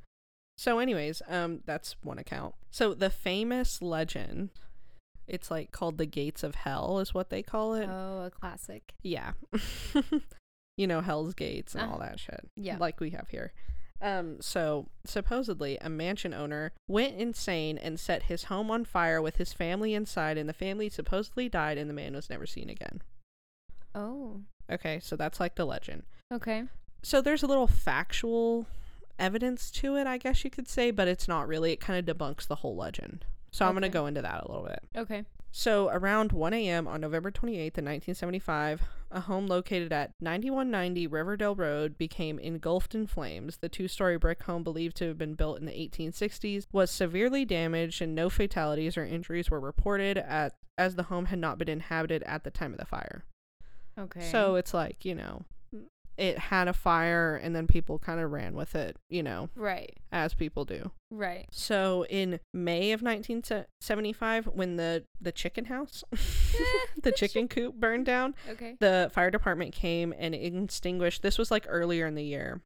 S1: So anyways, um that's one account. So the famous legend it's like called the gates of hell is what they call it.
S2: oh a classic
S1: Yeah. you know, Hell's Gates and all
S2: Uh-huh.
S1: that shit.
S2: Yeah.
S1: Like we have here. Um, so supposedly a mansion owner went insane and set his home on fire with his family inside and the family supposedly died and the man was never seen again.
S2: oh
S1: Okay, so that's like the legend.
S2: okay
S1: So there's a little factual evidence to it, I guess you could say, but it's not really. It kind of debunks the whole legend. So I'm going to go into that a little bit.
S2: okay
S1: So, around 1 a.m. on November 28th, in 1975, a home located at 9190 Riverdale Road became engulfed in flames. The two story brick home, believed to have been built in the 1860s, was severely damaged and no fatalities or injuries were reported at, as the home had not been inhabited at the time of the fire.
S2: okay
S1: So, it's like, you know, it had a fire and then people kind of ran with it, you know,
S2: right
S1: as people do.
S2: right
S1: So in May of 1975, when the the chicken house, the chicken coop burned down,
S2: okay
S1: the fire department came and extinguished. This was like earlier in the year,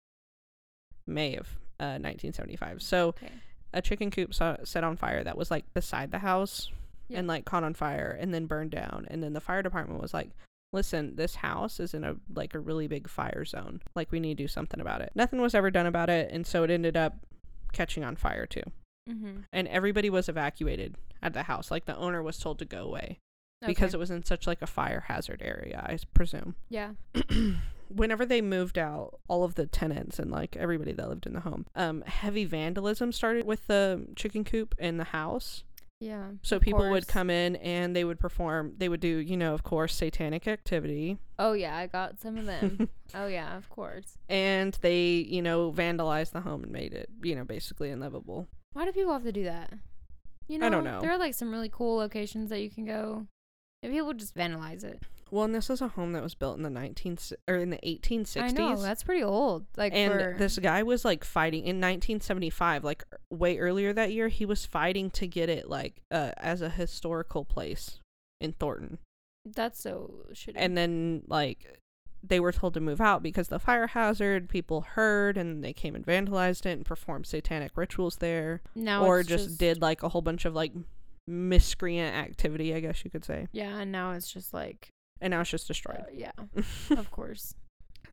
S1: May of uh, 1975. So
S2: okay
S1: a chicken coop saw, set on fire that was like beside the house
S2: Yeah.
S1: and like caught on fire and then burned down. And then the fire department was like, listen, this house is in a like a really big fire zone. Like we need to do something about it. Nothing was ever done about it, and so it ended up catching on fire too.
S2: mm-hmm.
S1: And everybody was evacuated at the house. Like the owner was told to go away because it was in such like a fire hazard area, I presume.
S2: yeah
S1: Whenever they moved out, all of the tenants and like everybody that lived in the home, um, heavy vandalism started with the chicken coop in the house.
S2: Yeah
S1: So people would come in and they would perform. They would do, you know, of course, satanic activity,
S2: oh yeah i got some of them oh yeah of course
S1: and they, you know, vandalized the home and made it, you know, basically unlivable.
S2: why do people have to do that you know
S1: I don't know.
S2: there are like some really cool locations that you can go if people just vandalize it
S1: Well, and this is a home that was built in the 19th or in the 1860s.
S2: I know that's pretty old. Like
S1: and
S2: for
S1: this guy was like fighting in 1975 like er- way earlier that year he was fighting to get it like uh, as a historical place in thornton
S2: that's so shitty.
S1: and then like they were told to move out because the fire hazard people heard and they came and vandalized it and performed satanic rituals there
S2: now
S1: or
S2: it's
S1: just, did like a whole bunch of like miscreant activity i guess you could say
S2: Yeah, and now it's just like
S1: and now it's just destroyed
S2: uh, yeah, of course.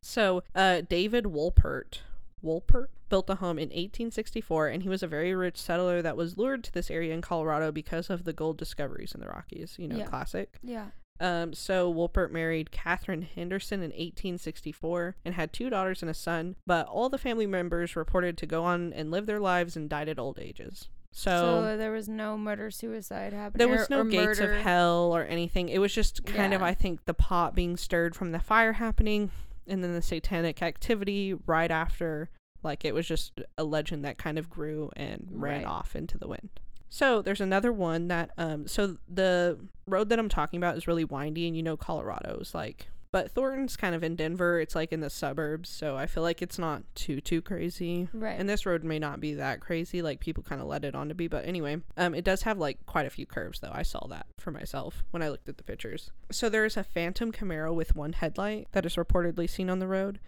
S1: So, uh, David Wolpert, Wolpert built a home in 1864, and he was a very rich settler that was lured to this area in Colorado because of the gold discoveries in the Rockies. You know,
S2: Yeah.
S1: classic.
S2: Yeah.
S1: Um, so Wolpert married Catherine Henderson in 1864 and had two daughters and a son, but all the family members reported to go on and live their lives and died at old ages.
S2: So,
S1: So,
S2: there was no murder suicide happening.
S1: there was no gates
S2: murder.
S1: of hell or anything. It was just kind of, I think, the pot being stirred from the fire happening, and then the satanic activity right after. Like it was just a legend that kind of grew and ran
S2: Right.
S1: off into the wind. So there's another one that um so the road that I'm talking about is really windy and you know Colorado's like but Thornton's kind of in Denver. It's like in the suburbs, so I feel like it's not too too crazy.
S2: Right.
S1: And this road may not be that crazy, like people kind of let it on to be. But anyway, um, it does have like quite a few curves, though. I saw that for myself when I looked at the pictures. So there is a Phantom Camaro with one headlight that is reportedly seen on the road.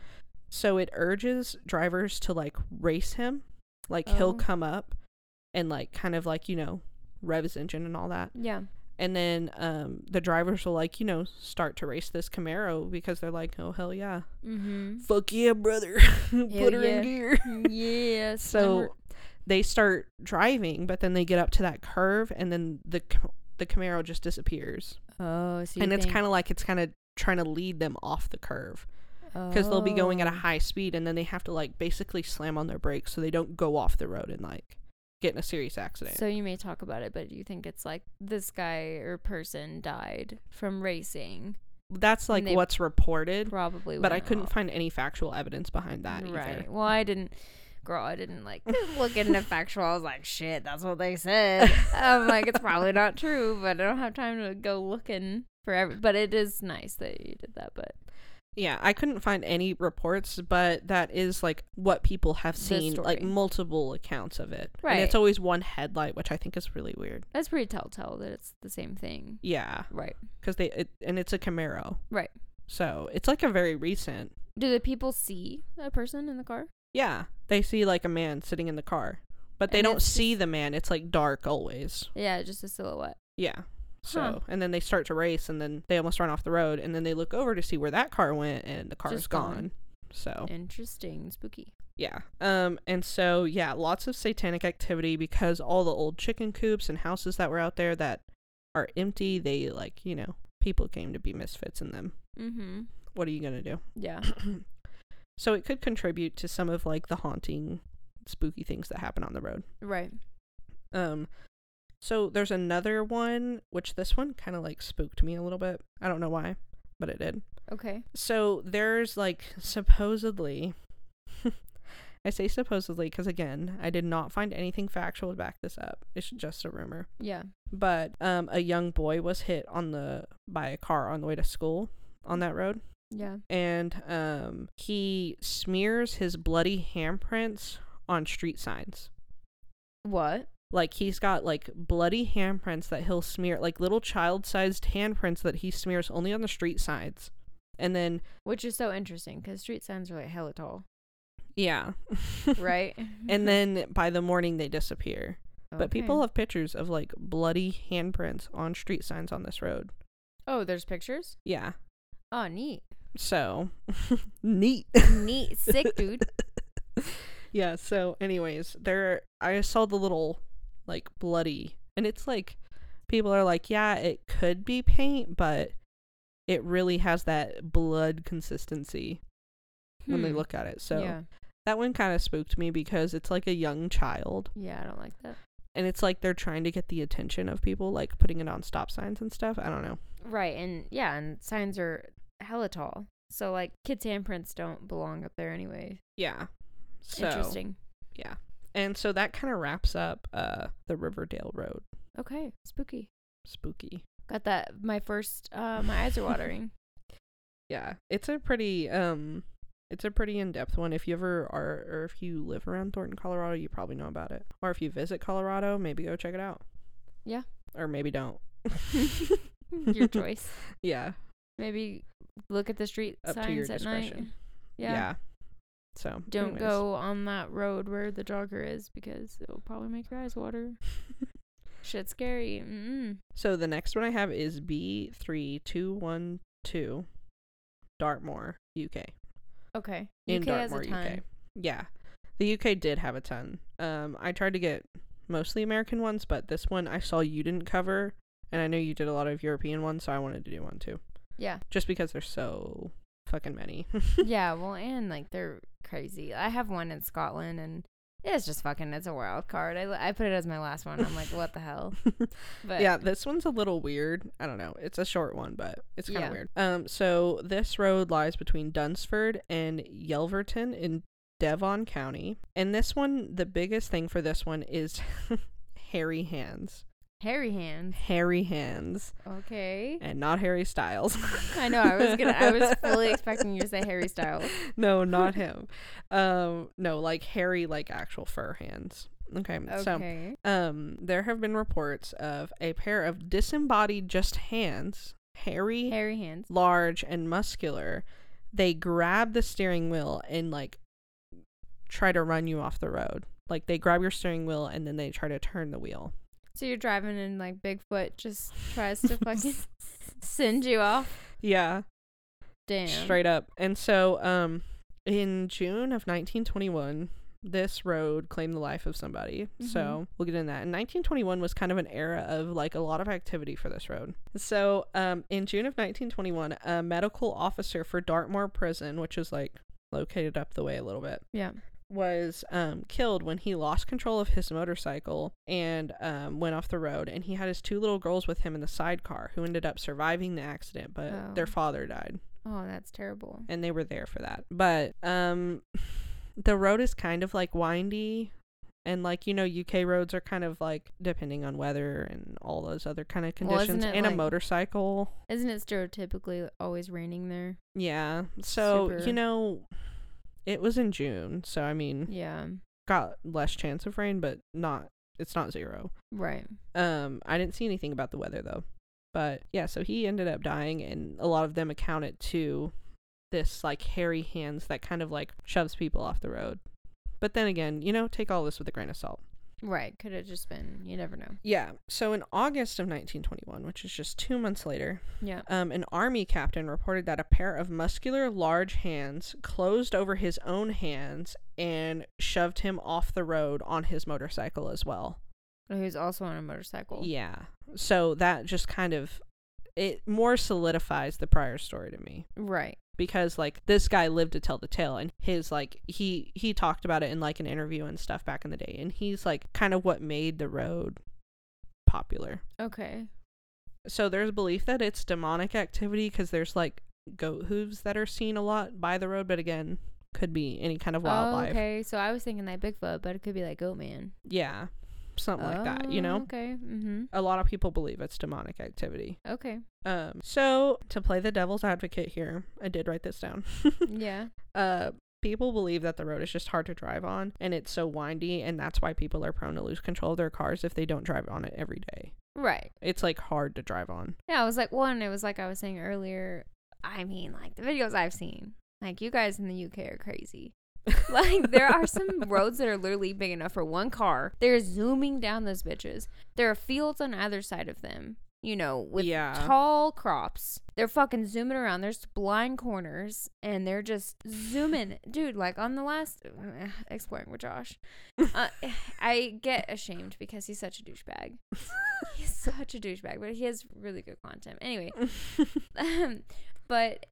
S1: So it urges drivers to like race him, like
S2: Oh.
S1: he'll come up and like kind of like you know rev his engine and all that.
S2: yeah.
S1: And then um, the drivers will like, you know, start to race this Camaro because they're like, oh hell yeah,
S2: Mm-hmm.
S1: fuck yeah, brother, put her
S2: yeah.
S1: in gear.
S2: yes.
S1: So they start driving, but then they get up to that curve, and then the the Camaro just disappears,
S2: oh, so
S1: and it's kind of like it's kind of trying to lead them off the curve because they'll be going
S2: Oh.
S1: at a high speed, and then they have to like basically slam on their brakes so they don't go off the road and like get in a serious accident.
S2: So you may talk about it, but you think it's like this guy or person died from racing?
S1: That's like what's reported,
S2: Probably.
S1: but I couldn't
S2: off.
S1: find any factual evidence behind that.
S2: Right.
S1: Either.
S2: Well, I didn't. Girl, I didn't like look into factual. I was like, shit, that's what they said. I'm like, it's probably not true, but I don't have time to go looking for every. But it is nice that you did that. But
S1: Yeah, I couldn't find any reports, but that is like what people have seen, like multiple accounts of it. And
S2: Right.
S1: it's always one headlight, which I think is really weird.
S2: that's pretty telltale that it's the same thing.
S1: Yeah,
S2: Right.
S1: because they it, and it's a Camaro,
S2: Right.
S1: so it's like a very recent.
S2: Do the people see a person in the car?
S1: Yeah, they see like a man sitting in the car, but they
S2: And
S1: don't see the man. It's like dark always.
S2: Yeah, just a silhouette.
S1: Yeah. So
S2: Huh.
S1: and then they start to race, and then they almost run off the road, and then they look over to see where that car went, and the car is gone.
S2: gone.
S1: So
S2: Interesting, spooky.
S1: Yeah. Um and so yeah, lots of satanic activity because all the old chicken coops and houses that were out there that are empty, they like, you know, people came to be misfits in them.
S2: Mm-hmm.
S1: What are you going to do?
S2: Yeah.
S1: so it could contribute to some of like the haunting spooky things that happen on the road.
S2: Right.
S1: Um so there's another one which this one kind of like spooked me a little bit. I don't know why, but it did.
S2: Okay.
S1: So there's like supposedly, I say supposedly because again, I did not find anything factual to back this up. It's just a rumor.
S2: Yeah.
S1: But um, a young boy was hit on the by a car on the way to school on that road,
S2: Yeah.
S1: and um, he smears his bloody handprints on street signs.
S2: What?
S1: Like he's got like bloody handprints that he'll smear, like little child-sized handprints that he smears only on the street signs, and then
S2: Which is so interesting because street signs are like hella tall,
S1: yeah,
S2: right?
S1: and then by the morning they disappear. But people have pictures of like bloody handprints on street signs on this road.
S2: Oh, there's pictures.
S1: Yeah.
S2: Oh, neat.
S1: So neat.
S2: Neat. Sick, dude.
S1: yeah, so anyways, there I saw the little like bloody and it's like people are like, yeah, it could be paint, but it really has that blood consistency when they
S2: Hmm.
S1: look at it. So
S2: yeah.
S1: that one kind of spooked me because it's like a young child
S2: Yeah, I don't like that.
S1: and it's like they're trying to get the attention of people like putting it on stop signs and stuff. I don't know.
S2: Right, and yeah, and signs are hella tall. So like kids' handprints don't belong up there anyway.
S1: Yeah. So
S2: Interesting.
S1: yeah. And so that kind of wraps up uh the Riverdale Road.
S2: Okay, spooky.
S1: Spooky.
S2: Got that. My first. Uh, my eyes are watering.
S1: Yeah. It's a pretty um it's a pretty in-depth one. If you ever are or if you live around Thornton, Colorado, you probably know about it. Or if you visit Colorado, maybe go check it out.
S2: Yeah.
S1: Or maybe don't.
S2: Your choice.
S1: Yeah.
S2: Maybe look at the street
S1: Up to
S2: signs
S1: your
S2: at night. Yeah.
S1: Yeah. So
S2: Don't
S1: anyways.
S2: go on that road where the jogger is because it'll probably make your eyes water. Shit's scary. Mm-mm.
S1: So the next one I have is B three two one two Dartmoor, UK.
S2: Okay.
S1: in
S2: UK has a
S1: Dartmoor, UK.
S2: ton.
S1: Yeah, the UK did have a ton. Um, I tried to get mostly American ones, but this one I saw you didn't cover, and I know you did a lot of European ones, so I wanted to do one too,
S2: Yeah.
S1: just because they're so fucking many.
S2: yeah. Well, and like they're crazy. I have one in Scotland, and it's just fucking. It's a wild card. I I put it as my last one. I'm like, what the hell? But
S1: yeah, this one's a little weird. I don't know. It's a short one, but it's kind of
S2: Yeah.
S1: weird. Um, so this road lies between Dunsford and Yelverton in Devon County, and this one, the biggest thing for this one is hairy hands,
S2: hairy hands.
S1: hairy hands,
S2: Okay.
S1: and not Harry Styles.
S2: I know. I was gonna. I was fully expecting you to say Harry Styles.
S1: no, not him. Um, no, like hairy, like actual fur hands. Okay, so
S2: Okay.
S1: um, there have been reports of a pair of disembodied just hands, hairy,
S2: hairy hands.
S1: large, and muscular. They grab the steering wheel and like try to run you off the road. Like they grab your steering wheel and then they try to turn the wheel.
S2: So you're driving and like Bigfoot just tries to fucking send you off.
S1: Yeah,
S2: Damn.
S1: straight up. And so, um, in June of 1921, this road claimed the life of somebody. So
S2: Mhm.
S1: we'll get in that. And 1921 was kind of an era of like a lot of activity for this road. So, um, in June of 1921, a medical officer for Dartmoor Prison, which is like located up the way a little bit,
S2: Yeah.
S1: Was um, killed when he lost control of his motorcycle and um, went off the road. And he had his two little girls with him in the sidecar who ended up surviving the accident, but
S2: Oh.
S1: their father died
S2: Oh, that's terrible.
S1: and they were there for that. But um the road is kind of like windy and like you know UK roads are kind of like depending on weather and all those other kind of conditions
S2: it,
S1: and a motorcycle.
S2: Isn't it stereotypically always raining there?
S1: Yeah. So,
S2: Super.
S1: you know, it was in June, so I mean,
S2: Yeah.
S1: got less chance of rain, but not it's not zero.
S2: Right.
S1: Um, I didn't see anything about the weather though. But yeah, so he ended up dying, and a lot of them accounted to this like hairy hands that kind of like shoves people off the road. But then again, you know, take all this with a grain of salt.
S2: Right. Could have just been. You never know.
S1: Yeah. So in August of 1921, which is just two months later,
S2: Yeah.
S1: um, an army captain reported that a pair of muscular, large hands closed over his own hands and shoved him off the road on his motorcycle as well.
S2: He was also on a motorcycle.
S1: Yeah. So that just kind of it more solidifies the prior story to me
S2: Right.
S1: Because like this guy lived to tell the tale and his like he he talked about it in like an interview and stuff back in the day and he's like kind of what made the road popular.
S2: Okay.
S1: So there's belief that it's demonic activity cuz there's like goat hooves that are seen a lot by the road but again could be any kind of
S2: Oh,
S1: wildlife.
S2: okay. So I was thinking like Bigfoot, but it could be like goat man
S1: Yeah. Something like that, you
S2: Oh,
S1: know?
S2: Okay. Mm-hmm.
S1: A lot of people believe it's demonic activity.
S2: Okay.
S1: Um, so to play the devil's advocate here, I did write this down.
S2: Yeah.
S1: uh, people believe that the road is just hard to drive on and it's so windy, and that's why people are prone to lose control of their cars if they don't drive on it every day.
S2: Right.
S1: It's like hard to drive on.
S2: Yeah. I was like, one, it was like I was saying earlier. I mean, like the videos I've seen, like you guys in the UK are crazy. like there are some roads that are literally big enough for one car. They're zooming down those bitches. There are fields on either side of them. You know, with
S1: Yeah.
S2: tall crops. They're fucking zooming around. There's blind corners, and they're just zooming, dude. Like on the last exploring with Josh, uh, I get ashamed because he's such a douchebag. he's such a douchebag, but he has really good content. Anyway, um, but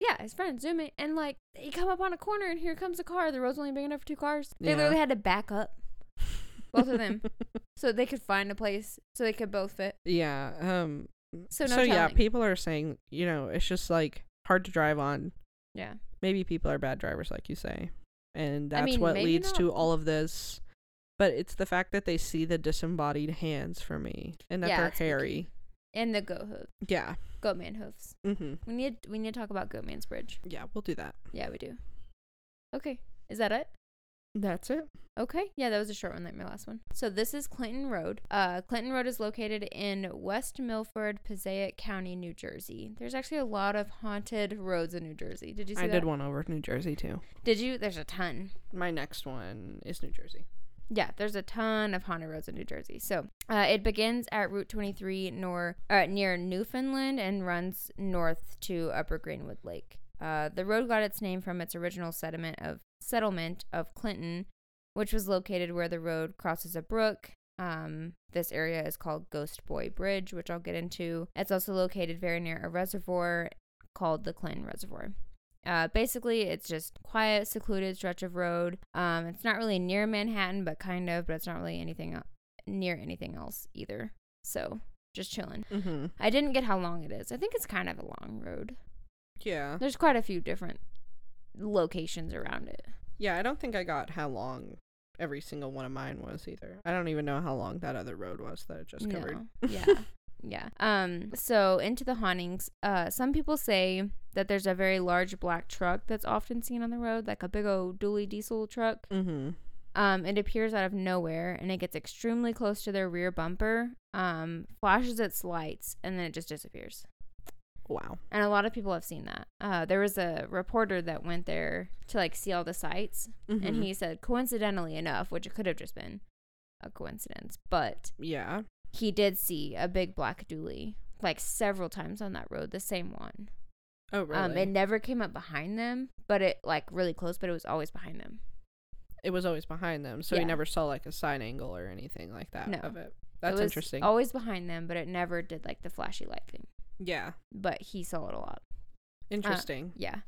S2: yeah, his friend zooming, and like he come up on a corner, and here comes a car. The road's only big enough for two cars. They
S1: Yeah.
S2: literally had to back up, both of them, so they could find a place so they could both fit.
S1: yeah. Um.
S2: So no
S1: so yeah,
S2: telling.
S1: people are saying you know it's just like hard to drive on.
S2: Yeah,
S1: Maybe people are bad drivers, like you say, and
S2: I
S1: that's
S2: mean,
S1: what
S2: maybe
S1: leads to
S2: not.
S1: all of this. But it's the fact that they see the disembodied hands for me, and that
S2: Yeah,
S1: they're
S2: it's
S1: hairy.
S2: And the goat hoof,
S1: Yeah.
S2: goat man hooves.
S1: Mm-hmm.
S2: We need we need to talk about Goat Man's Bridge.
S1: Yeah, we'll do that.
S2: Yeah, we do. Okay, is that it?
S1: That's it.
S2: Okay, yeah, that was a short one, like my last one. So this is Clinton Road. Uh, Clinton Road is located in West Milford, Passaic County, New Jersey. There's actually a lot of haunted roads in New Jersey. Did you see
S1: I
S2: that?
S1: did one over New Jersey too.
S2: Did you? There's a ton.
S1: My next one is New Jersey.
S2: Yeah, there's a ton of haunted roads in New Jersey. So uh, it begins at Route 23 nor, uh, near Newfoundland and runs north to Upper Greenwood Lake. Uh, the road got its name from its original settlement of settlement of Clinton, which was located where the road crosses a brook. Um, this area is called Ghost Boy Bridge, which I'll get into. It's also located very near a reservoir called the Clinton Reservoir. Uh, basically, it's just quiet, secluded stretch of road. Um, it's not really near Manhattan, but kind of, but it's not really anything el- near anything else either. So just chilling.
S1: Mm-hmm.
S2: I didn't get how long it is. I think it's kind of a long road.
S1: Yeah.
S2: There's quite a few different locations around it.
S1: Yeah, I don't think I got how long every single one of mine was either. I don't even know how long that other road was that I just covered.
S2: No. Yeah. Yeah. Um so into the hauntings, uh some people say that there's a very large black truck that's often seen on the road, like a big old dually diesel truck.
S1: Mm-hmm.
S2: Um, it appears out of nowhere and it gets extremely close to their rear bumper, um, flashes its lights, and then it just disappears.
S1: Wow.
S2: And a lot of people have seen that. Uh, there was a reporter that went there to like see all the sights, and
S1: Mhm.
S2: he said, coincidentally enough, which it could have just been a coincidence, but
S1: Yeah.
S2: He did see a big black dually like several times on that road, the same one.
S1: Oh, really?
S2: Um, it never came up behind them, but it like really close, but it was always behind them.
S1: it was always behind them, so
S2: Yeah.
S1: he never saw like a side angle or anything like that
S2: No.
S1: of it.
S2: It
S1: That's
S2: was
S1: interesting.
S2: Always behind them, but it never did like the flashy light thing.
S1: yeah,
S2: But he saw it a lot.
S1: interesting.
S2: Yeah.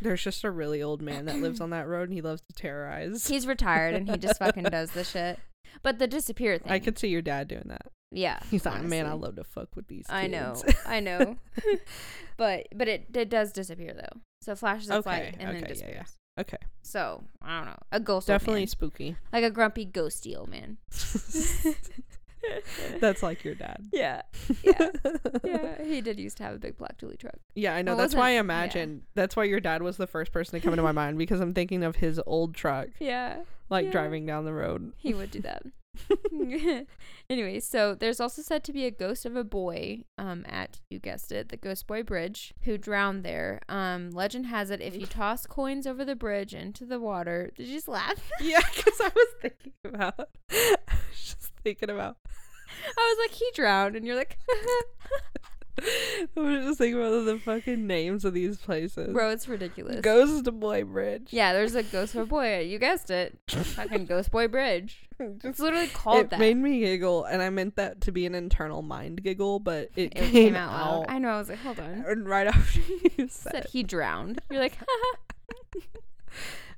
S1: There's just a really old man that lives on that road, and he loves to terrorize.
S2: He's retired and he just fucking does the shit. But the disappear thing.
S1: I could see your dad doing that.
S2: Yeah.
S1: He's like, man, I love to fuck with these.
S2: I know. I know. but but it, it does disappear though. So it flashes its
S1: Okay,
S2: light and then
S1: okay, yeah,
S2: disappears.
S1: yeah. okay,
S2: So I don't know. A ghost
S1: definitely spooky.
S2: like a grumpy ghosty old man.
S1: That's like your dad.
S2: Yeah. Yeah. Yeah. He did used to have a big black dually truck.
S1: Yeah, I know.
S2: Well,
S1: that's why I
S2: wasn't- yeah.
S1: imagine. That's why your dad was the first person to come into my mind because I'm thinking of his old truck,
S2: Yeah.
S1: like
S2: Yeah.
S1: driving down the road.
S2: He would do that. anyway, so there's also said to be a ghost of a boy um at you guessed it, the Ghost Boy Bridge, who drowned there. Um legend has it if you toss coins over the bridge into the water, did you just laugh?
S1: Yeah, because I was thinking about. I was just thinking about.
S2: I was like, he drowned, and you're like,
S1: I was just thinking about the fucking names of these places.
S2: bro, it's ridiculous.
S1: Ghost Boy Bridge.
S2: yeah, there's a Ghost Boy Boy. You guessed it, fucking Ghost Boy Bridge. It's literally called
S1: it
S2: that.
S1: It made me giggle, and I meant that to be an internal mind giggle, but it,
S2: it
S1: came, out,
S2: loud. I know. I was like, hold on.
S1: and right after you said,
S2: said he drowned. You're like,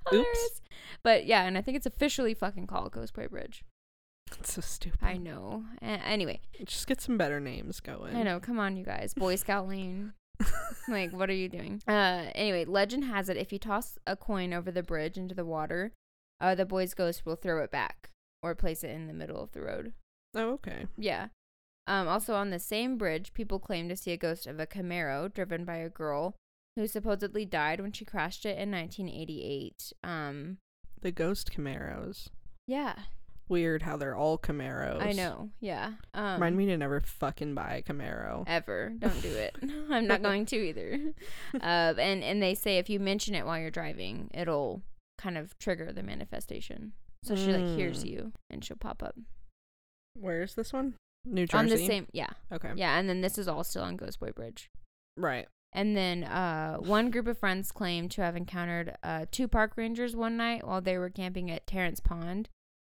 S2: hilarious. But yeah, and I think it's officially fucking called Ghost Boy Bridge.
S1: It's so stupid.
S2: I know. A- anyway,
S1: Just get some better names going.
S2: I know. Come on, you guys. Boy Scout Lane. like, what are you doing? Uh, anyway, legend has it if you toss a coin over the bridge into the water, uh, the boy's ghost will throw it back or place it in the middle of the road.
S1: Oh, okay.
S2: Yeah. Um, also on the same bridge, people claim to see a ghost of a Camaro driven by a girl who supposedly died when she crashed it in 1988. Um,
S1: The Ghost Camaros.
S2: yeah,
S1: Weird how they're all Camaros.
S2: I know. Yeah. Um,
S1: Remind me to never fucking buy a Camaro.
S2: ever. Don't do it. I'm not going to either. Uh, and and they say if you mention it while you're driving, it'll kind of trigger the manifestation. So she like hears
S1: Mm.
S2: you and she'll pop up
S1: Where is this one? New Jersey.
S2: on the same. Yeah,
S1: Okay.
S2: yeah. And then this is all still on Ghost Boy Bridge.
S1: Right.
S2: And then uh, one group of friends claimed to have encountered uh, two park rangers one night while they were camping at Terrace Pond,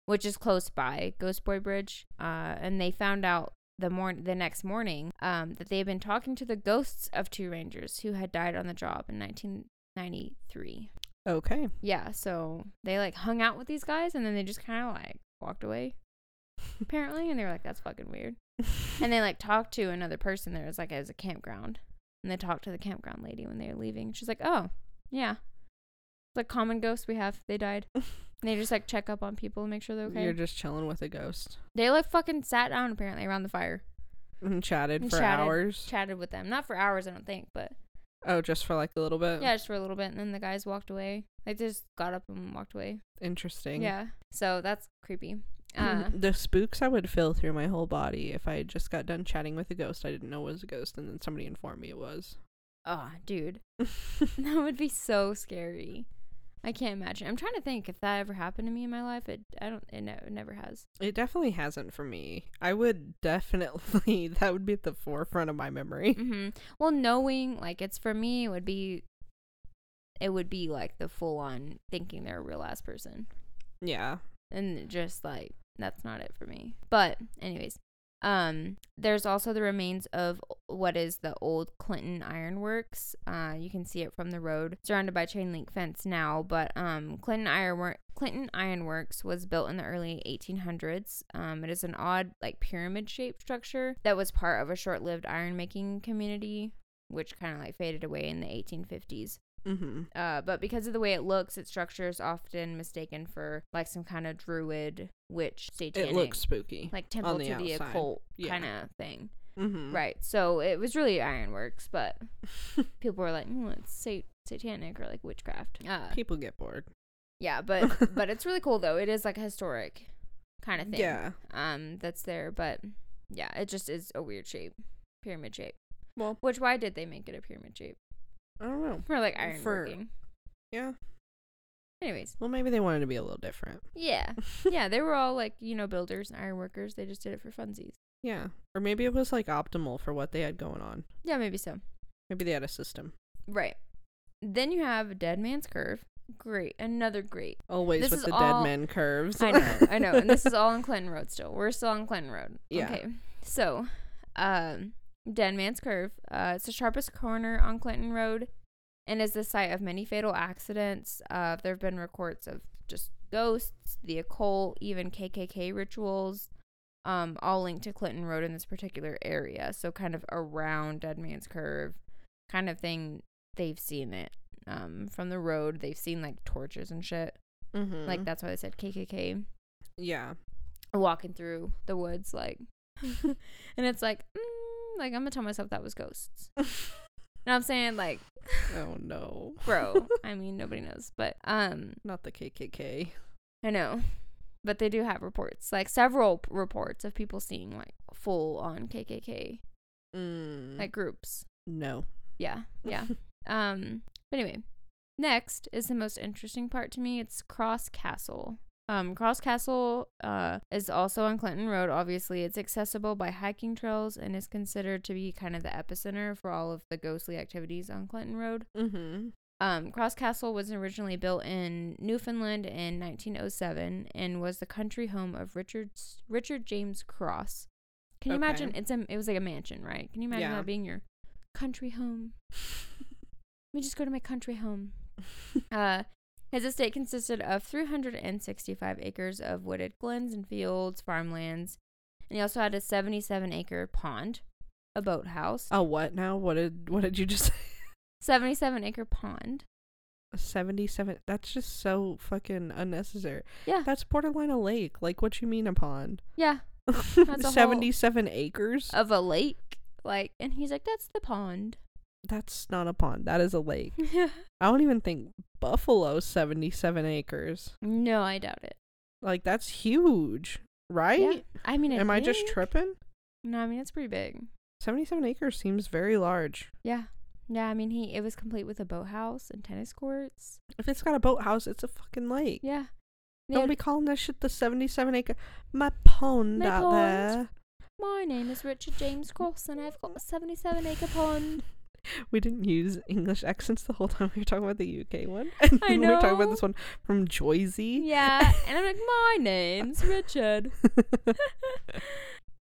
S2: which is close by Ghost Boy Bridge. Uh, and they found out the morn- the next morning um, that they had been talking to the ghosts of two rangers who had died on the job in 1993.
S1: Okay.
S2: Yeah, so they like hung out with these guys and then they just kind of like walked away, apparently. And they were like, "That's fucking weird." and they like talked to another person there. It was like as a campground, and they talked to the campground lady when they were leaving. She's like, "Oh, yeah, the common ghosts we have. They died." and they just like check up on people and make sure they're okay.
S1: You're just chilling with a ghost
S2: they like fucking sat down apparently around the fire,
S1: and chatted
S2: And
S1: for
S2: chatted.
S1: hours.
S2: chatted with them. Not for hours, I don't think, but
S1: oh, just for like a little bit.
S2: yeah, just for a little bit. And then the guys walked away. Like they just got up and walked away.
S1: Interesting.
S2: Yeah, so that's creepy. Uh,
S1: the spooks I would feel through my whole body if I just got done chatting with a ghost I didn't know was a ghost and then somebody informed me it was.
S2: oh, dude, that would be so scary. I can't imagine. I'm trying to think if that ever happened to me in my life. It I don't. It, ne- it never has.
S1: It definitely hasn't for me. I would definitely that would be at the forefront of my memory.
S2: hmm Well, knowing like it's for me, it would be. It would be like the full on thinking they're a real ass person,
S1: Yeah.
S2: and just like that's not it for me. But anyways, um, there's also the remains of what is the old Clinton Ironworks. Uh, you can see it from the road, surrounded by chain link fence now. But um, Clinton Ironwork Clinton Ironworks was built in the early 1800s. Um, it is an odd, like pyramid shaped structure that was part of a short lived iron making community, which kind of like faded away in the 1850s.
S1: Mm-hmm.
S2: Uh, but because of the way it looks, its structure is often mistaken for like some kind of druid, witch, satanic,
S1: It looks spooky.
S2: like temple
S1: the
S2: to the occult
S1: Yeah.
S2: kind of thing.
S1: mm-hmm.
S2: Right. So it was really ironworks, but people were like, mm, it's sat- satanic or like witchcraft. Uh,
S1: People get bored.
S2: yeah, but but it's really cool though. It is like a historic kind of thing.
S1: Yeah.
S2: Um, that's there, but yeah, it just is a weird shape, pyramid shape.
S1: Well,
S2: Which why did they make it a pyramid shape?
S1: I don't know.
S2: For like
S1: For-
S2: ironworking.
S1: Yeah.
S2: Anyways,
S1: Well, maybe they wanted to be a little different.
S2: yeah, yeah, they were all like you know builders and ironworkers. They just did it for funsies.
S1: Yeah. Or maybe it was like optimal for what they had going on.
S2: Yeah, maybe so.
S1: Maybe they had a system.
S2: Right. Then you have Dead Man's Curve. Great. Another great.
S1: Always
S2: This
S1: with the
S2: all-
S1: dead man curves.
S2: I know, I know. And this is all on Clinton Road still. We're still on Clinton Road.
S1: Yeah.
S2: Okay. So, um, Dead Man's Curve. Uh, it's the sharpest corner on Clinton Road and is the site of many fatal accidents. Uh, there have been reports of just ghosts, the occult, even KKK rituals, um, all linked to Clinton Road in this particular area. So, kind of around Dead Man's Curve, kind of thing. They've seen it um, from the road. They've seen like torches and shit.
S1: mm-hmm.
S2: Like that's why they said KKK
S1: Yeah.
S2: walking through the woods like and it's like mm, like i'm gonna tell myself that was ghosts. And i'm saying? Like
S1: Oh no.
S2: bro i mean nobody knows. But um
S1: Not the KKK.
S2: i know. But they do have reports like several p- reports of people seeing like full on kkk
S1: Mm.
S2: like groups.
S1: No.
S2: yeah yeah. Um but anyway next is the most interesting part to me. It's cross castle um cross castle uh is also on clinton road obviously it's accessible by hiking trails and is considered to be kind of the epicenter for all of the ghostly activities on clinton road
S1: Mm-hmm.
S2: um cross castle was originally built in newfoundland in 1907 and was the country home of richard's richard james cross can you
S1: Okay.
S2: imagine it's a it was like a mansion right can you imagine
S1: Yeah.
S2: that being your country home let me just go to my country home. Uh, his estate consisted of 365 acres of wooded glens and fields, farmlands, and he also had a 77 acre pond, a boathouse,
S1: A what now? What did what did you just say?
S2: 77 acre pond.
S1: 77. That's just so fucking unnecessary.
S2: Yeah.
S1: That's borderline a lake. Like, what you mean a pond?
S2: Yeah, a
S1: 77 acres?
S2: of a lake. Like, and he's like, that's the pond.
S1: That's not a pond. That is a lake. I don't even think Buffalo's 77 acres.
S2: no, I doubt it.
S1: Like, that's huge, right?
S2: Yeah. I mean,
S1: Am I just tripping?
S2: No, I mean, it's pretty big.
S1: 77 acres seems very large.
S2: Yeah. Yeah, I mean, he it was complete with a boathouse and tennis courts.
S1: If it's got a boathouse, it's a fucking lake.
S2: Yeah. They
S1: Don't
S2: had-
S1: be calling that shit the 77 acre. My pond
S2: My
S1: out
S2: pond.
S1: there.
S2: My name is Richard James Cross, and I've got a 77 acre pond.
S1: We didn't use English accents the whole time we were talking about the UK one. And
S2: I
S1: we were talking about this one from Joyzy.
S2: Yeah, and I'm like, my name's Richard.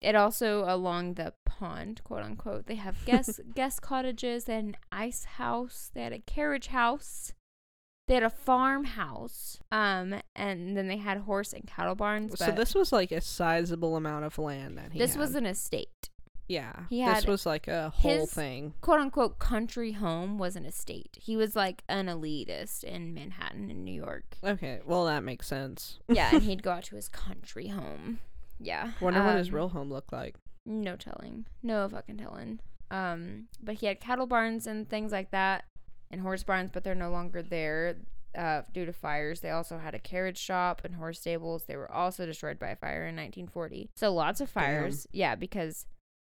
S2: It also along the pond, quote unquote. They have guest guest cottages. They had an ice house. They had a carriage house. They had a farmhouse. Um, and then they had horse and cattle barns.
S1: so this was like a sizable amount of land that he
S2: this
S1: had.
S2: was an estate.
S1: Yeah.
S2: he
S1: this was like a whole
S2: his-
S1: thing.
S2: quote unquote country home was an estate. He was like an elitist in Manhattan in New York.
S1: Okay, well that makes sense.
S2: Yeah, and he'd go out to his country home. Yeah.
S1: Wonder what his
S2: um,
S1: real home looked like.
S2: No telling. No fucking telling. Um, but he had cattle barns and things like that, and horse barns, but they're no longer there uh, due to fires. They also had a carriage shop and horse stables. They were also destroyed by a fire in 1940. So lots of fires. Yeah, because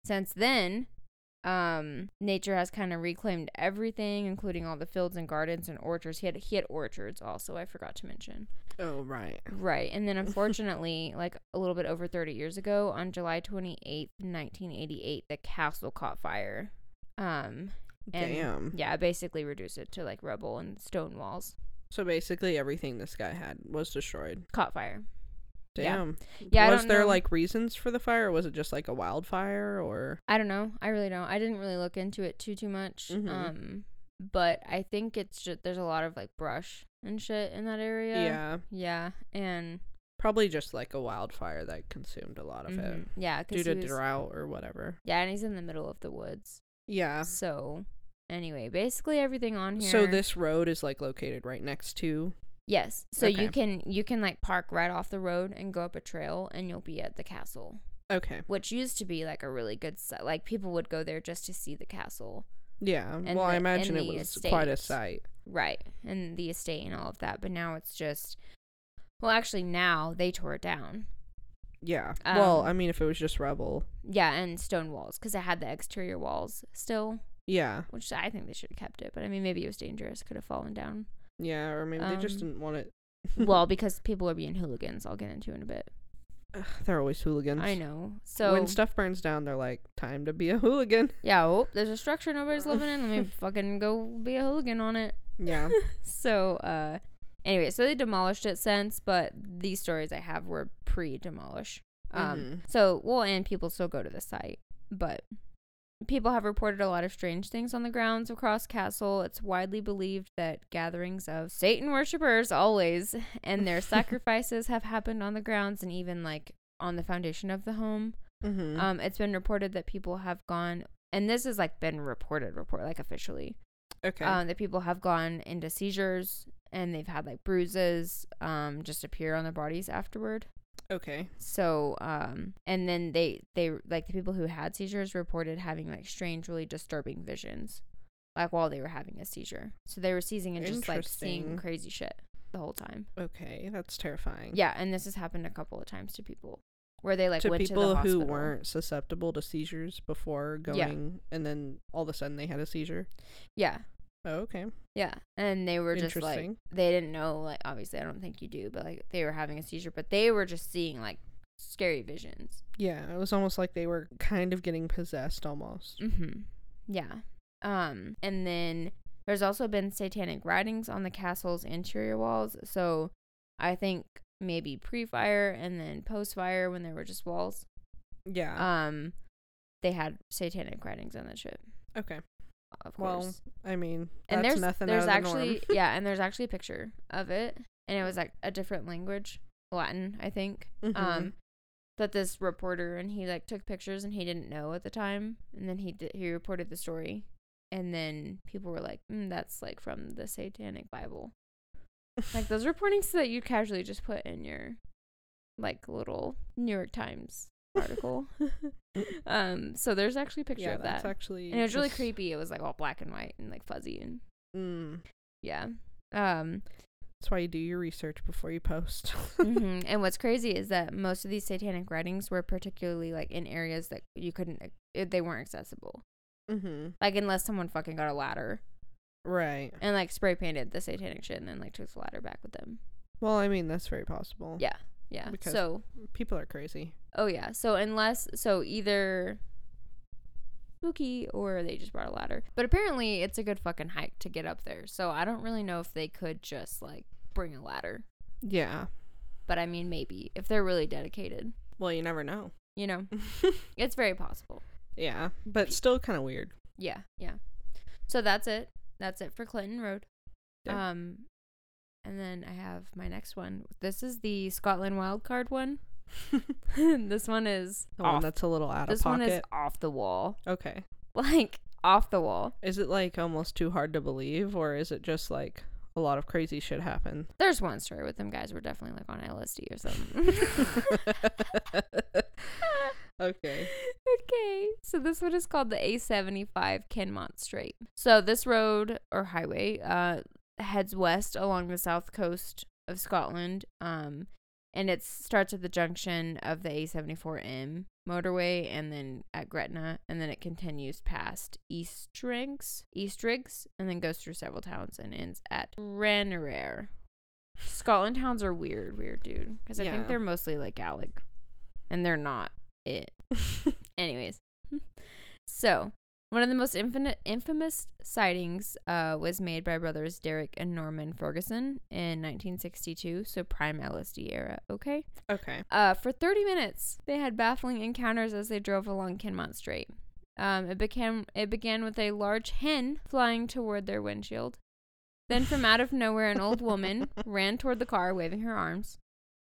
S2: since then, um, nature has kind of reclaimed everything, including all the fields and gardens and orchards. He had he had orchards also. I forgot to mention.
S1: Oh right.
S2: Right. And then unfortunately, like a little bit over 30 years ago, on July 28th, 1988, the castle caught fire. Um and
S1: Damn.
S2: yeah, basically reduced it to like rubble and stone walls.
S1: So basically everything this guy had was destroyed.
S2: Caught fire. Yeah.
S1: Damn.
S2: Yeah, I
S1: was there
S2: know.
S1: like reasons for the fire or was it just like a wildfire or
S2: I don't know. I really don't. I didn't really look into it too too much.
S1: Mhm.
S2: Um but I think it's just there's a lot of like brush and shit in that area.
S1: yeah.
S2: Yeah, and
S1: Probably just like a wildfire that consumed a lot of it
S2: mhm, yeah,
S1: due to drought or whatever.
S2: Yeah, and he's in the middle of the woods.
S1: Yeah.
S2: So, anyway, basically everything on here.
S1: So this road is like located right next to
S2: yes. So
S1: Okay.
S2: you can you can like park right off the road and go up a trail, and you'll be at the castle,
S1: Okay.
S2: which used to be like a really good site. Like people would go there just to see the castle,
S1: Yeah. Well, I imagine it
S2: the
S1: was quite a
S2: estate.
S1: sight.
S2: right? And the estate and all of that. But now it's just. Well, actually, now they tore it down.
S1: Yeah. well,
S2: Um,
S1: I mean, if it was just rubble.
S2: Yeah, and stone walls because it had the exterior walls still,
S1: Yeah.
S2: which I think they should have kept it. But I mean, maybe it was dangerous; could have fallen down.
S1: Yeah. Or maybe they just
S2: Um,
S1: didn't want it.
S2: well, because people are being hooligans. I'll get into in a bit.
S1: Ugh, they're always hooligans.
S2: I know. So
S1: when stuff burns down, they're like, time to be a hooligan.
S2: yeah, oh, there's a structure nobody's living in. Let me fucking go be a hooligan on it.
S1: Yeah.
S2: So, uh, anyway, so they demolished it since, but these stories I have were pre-demolish. Um,
S1: Mhm.
S2: so well, and people still go to the site, but people have reported a lot of strange things on the grounds of Cross Castle. It's widely believed that gatherings of Satan worshippers always and their sacrifices have happened on the grounds and even like on the foundation of the home.
S1: mm-hmm.
S2: Um, it's been reported that people have gone, and this has like been reported, report like officially,
S1: okay.
S2: um, that people have gone into seizures and they've had like bruises, um, just appear on their bodies afterward.
S1: Okay.
S2: So, um, and then they they like the people who had seizures reported having like strange, really disturbing visions, like while they were having a seizure. So they were seizing and just like seeing crazy shit the whole time.
S1: Okay. That's terrifying.
S2: Yeah, and this has happened a couple of times to people where they like
S1: to
S2: went
S1: people
S2: to the
S1: who weren't susceptible to seizures before
S2: Yeah.
S1: going, and then all of a sudden they had a seizure.
S2: Yeah,
S1: Oh, okay.
S2: yeah, and they were just like they didn't know like obviously I don't think you do, but like they were having a seizure, but they were just seeing like scary visions.
S1: Yeah, it was almost like they were kind of getting possessed almost.
S2: Mm-hmm. Yeah. Um, and then there's also been satanic writings on the castle's interior walls. So I think maybe pre-fire and then post-fire when there were just walls.
S1: Yeah.
S2: Um, they had satanic writings on that ship.
S1: okay.
S2: Of
S1: Well. I mean,
S2: and
S1: that's
S2: there's
S1: nothing
S2: there's
S1: the
S2: actually
S1: norm.
S2: yeah, and there's actually a picture of it, and it was like a different language, Latin, I think.
S1: Mhm.
S2: Um, that this reporter and he like took pictures and he didn't know at the time, and then he did, he reported the story, and then people were like, mm, "That's like from the Satanic Bible." like those reportings that you casually just put in your like little New York Times article. um, so there's actually a picture
S1: yeah,
S2: of
S1: that's
S2: that,
S1: actually.
S2: and it was really
S1: just-
S2: creepy. It was like all black and white and like fuzzy and
S1: Mm,
S2: yeah. Um,
S1: that's why you do your research before you post.
S2: mhm. and what's crazy is that most of these satanic writings were particularly like in areas that you couldn't, uh, they weren't accessible.
S1: mm-hmm.
S2: Like unless someone fucking got a ladder
S1: Right.
S2: and like spray painted the satanic shit and then like took the ladder back with them.
S1: Well, I mean, that's very possible.
S2: Yeah, yeah.
S1: Because-
S2: so,
S1: People are crazy.
S2: oh yeah. So unless, so either spooky or they just brought a ladder. But apparently, it's a good fucking hike to get up there. So I don't really know if they could just like bring a ladder.
S1: Yeah.
S2: But I mean, maybe if they're really dedicated,
S1: Well, you never know.
S2: you know, it's very possible.
S1: yeah, but still kind of weird.
S2: Yeah, yeah. So that's it. That's it for Clinton Road.
S1: Yeah.
S2: Um, and then I have my next one. This is the Scotland wildcard one. this one is
S1: The one that's a little out
S2: This
S1: of pocket.
S2: one is off the wall,
S1: okay.
S2: like off the wall.
S1: Is it like almost too hard to believe, or is it just like a lot of crazy shit happened?
S2: There's one story with them guys were definitely like on LSD or something.
S1: okay.
S2: okay, so this one is called the A75 Kinmount Straight. So this road or highway uh heads west along the south coast of Scotland. Um and it starts at the junction of the A74M motorway and then at Gretna and then it continues past Eastriggs, Eastriggs and then goes through several towns and ends at Stranraer. Scotland towns are weird, weird dude because I
S1: Yeah.
S2: think they're mostly like Gaelic and they're not it. Anyways, so one of the most infinite, infamous sightings uh, was made by brothers Derek and Norman Ferguson in 1962, so prime LSD era. Okay.
S1: okay.
S2: Uh, for 30 minutes, they had baffling encounters as they drove along Kinmount Straight. Um, it began it began with a large hen flying toward their windshield. Then, from out of nowhere, an old woman ran toward the car, waving her arms.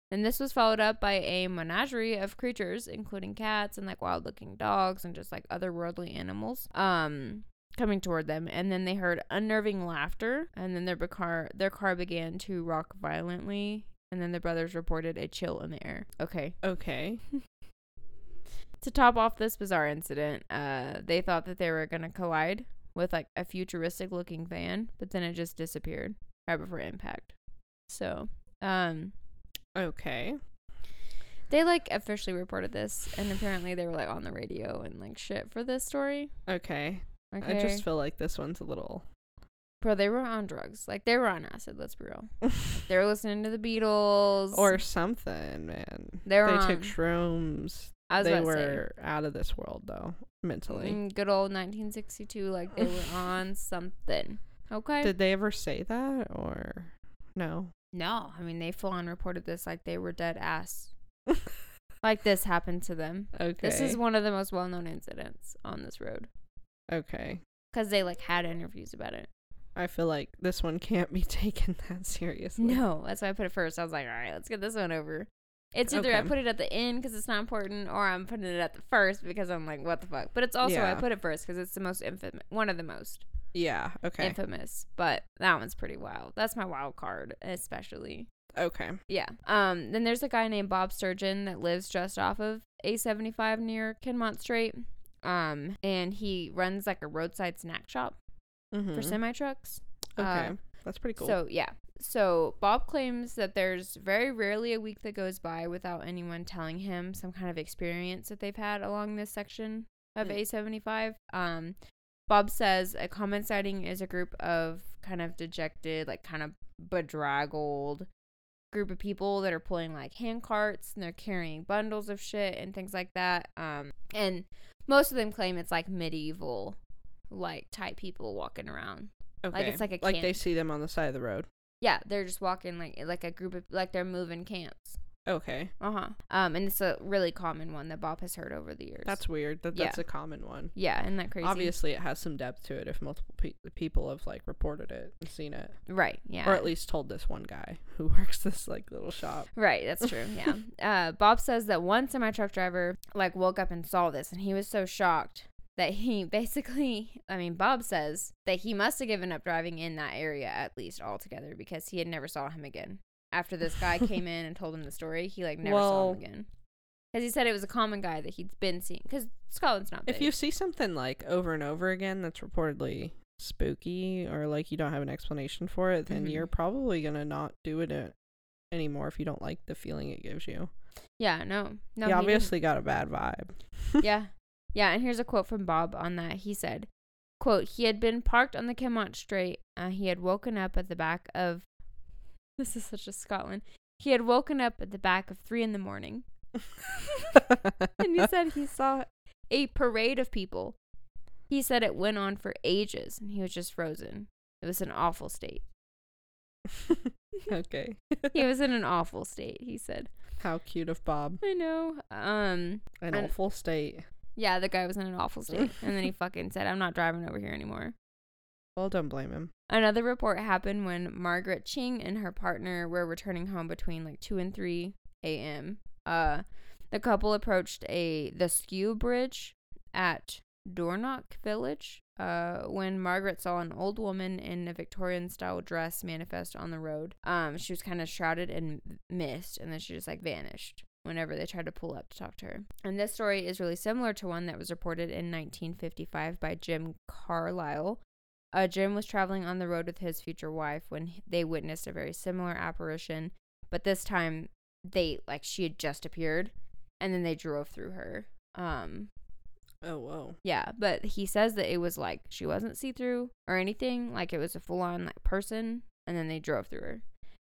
S2: And this was followed up by a menagerie of creatures, including cats and like wild-looking dogs and just like otherworldly animals, um, coming toward them. And then they heard unnerving laughter, and then their car their car began to rock violently. And then the brothers reported a chill in the air. Okay,
S1: Okay.
S2: to top off this bizarre incident, uh, they thought that they were gonna collide with like a futuristic looking van, but then it just disappeared right before impact. So, um,
S1: Okay.
S2: they like officially reported this, and apparently they were like on the radio and like shit for this story.
S1: Okay.
S2: Okay,
S1: I just feel like this one's a little
S2: Bro, they were on drugs. Like they were on acid. Let's be real. they were listening to the Beatles
S1: or something, man.
S2: They were
S1: they
S2: on-
S1: took shrooms.
S2: I was
S1: They were out of this world though, mentally.
S2: mm, good old 1962. Like they were on something. Okay.
S1: Did they ever say that or no?
S2: No, I mean they full on reported this like they were dead ass. like this happened to them.
S1: Okay.
S2: This is one of the most well known incidents on this road
S1: okay.
S2: because they like had interviews about it.
S1: I feel like this one can't be taken that seriously.
S2: No, that's why I put it first. I was like, all right, let's get this one over. It's either I put it at the end because it's not important, or I'm putting it at the first because I'm like, what the fuck. But it's also I put it first because it's the most infamous, one of the most
S1: Yeah. Okay.
S2: infamous. But that one's pretty wild. That's my wild card, especially.
S1: okay.
S2: Yeah. Um. Then there's a guy named Bob Sturgeon that lives just off of A75 near Kinmount Straight. Um, and he runs like a roadside snack shop
S1: Mm-hmm.
S2: for semi trucks.
S1: Okay.
S2: uh,
S1: That's pretty cool.
S2: So yeah. So Bob claims that there's very rarely a week that goes by without anyone telling him some kind of experience that they've had along this section of
S1: Mm.
S2: A75. Um, Bob says a common sighting is a group of kind of dejected, like kind of bedraggled group of people that are pulling like hand carts and they're carrying bundles of shit and things like that. Um, and most of them claim it's like medieval, like type people walking around.
S1: okay.
S2: it's like a
S1: like they see them on the side of the road.
S2: Yeah, they're just walking like like a group of like they're moving camps.
S1: Okay.
S2: Uh huh. Um, and it's a really common one that Bob has heard over the years.
S1: That's weird. That
S2: Yeah.
S1: that's a common one.
S2: yeah, isn't that crazy?
S1: Obviously, it has some depth to it if multiple pe- people have like reported it and seen it,
S2: right? Yeah,
S1: or at least told this one guy who works this like little shop.
S2: Right, that's true. Yeah. uh, Bob says that one semi truck driver like woke up and saw this, and he was so shocked that he basically, I mean, Bob says that he must have given up driving in that area at least altogether because he had never saw him again. After this guy came in and told him the story, he like never saw
S1: Well-
S2: him again. Because he said it was a common guy that he'd been seeing. Because Scotland's not big.
S1: If you see something like over and over again that's reportedly spooky or like you don't have an explanation for it, then
S2: Mhm.
S1: you're probably gonna not do it uh, anymore if you don't like the feeling it gives you.
S2: yeah, no, no,
S1: he
S2: he
S1: obviously got a bad vibe.
S2: yeah, yeah. And here's a quote from Bob on that. He said, "quote He had been parked on the Kinmount Straight. Uh, he had woken up at the back of. This is such a Scotland. He had woken up at the back of three in the morning, and he said he saw a parade of people. He said it went on for ages, and he was just frozen. It was an awful state.
S1: okay.
S2: He was in an awful state. He said,
S1: How cute of Bob.
S2: "I know." Um.
S1: An awful state.
S2: Yeah, the guy was in an awful state. and then he fucking said, I'm not driving over here anymore.
S1: Well, don't blame him.
S2: Another report happened when Margaret Ching and her partner were returning home between like 2 and 3 a.m. Uh, the couple approached a the Skew Bridge at Dornock Village uh, when Margaret saw an old woman in a Victorian style dress manifest on the road. Um, she was kind of shrouded in mist and then she just like vanished whenever they tried to pull up to talk to her. And this story is really similar to one that was reported in 1955 by Jim Carlisle. Uh, Jim was traveling on the road with his future wife when they witnessed a very similar apparition, but this time they like she had just appeared, and then they drove through her. Um,
S1: Oh, whoa.
S2: yeah, but he says that it was like she wasn't see through or anything, like it was a full on like person, and then they drove through her,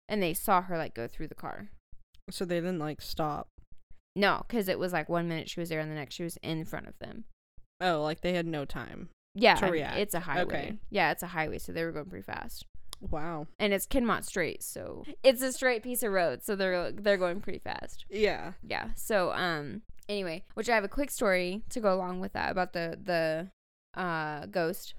S2: and they saw her like go through the car.
S1: So they didn't like stop.
S2: No, because it was like one minute she was there, and the next she was in front of them.
S1: Oh, like they had no time.
S2: Yeah,
S1: To
S2: I mean,
S1: react.
S2: it's a highway.
S1: Okay.
S2: Yeah, it's a highway, so they were going pretty fast.
S1: Wow.
S2: and it's Kinmount Straight, so it's a straight piece of road, so they're they're going pretty fast.
S1: Yeah.
S2: Yeah. So um anyway, which I have a quick story to go along with that about the the uh ghost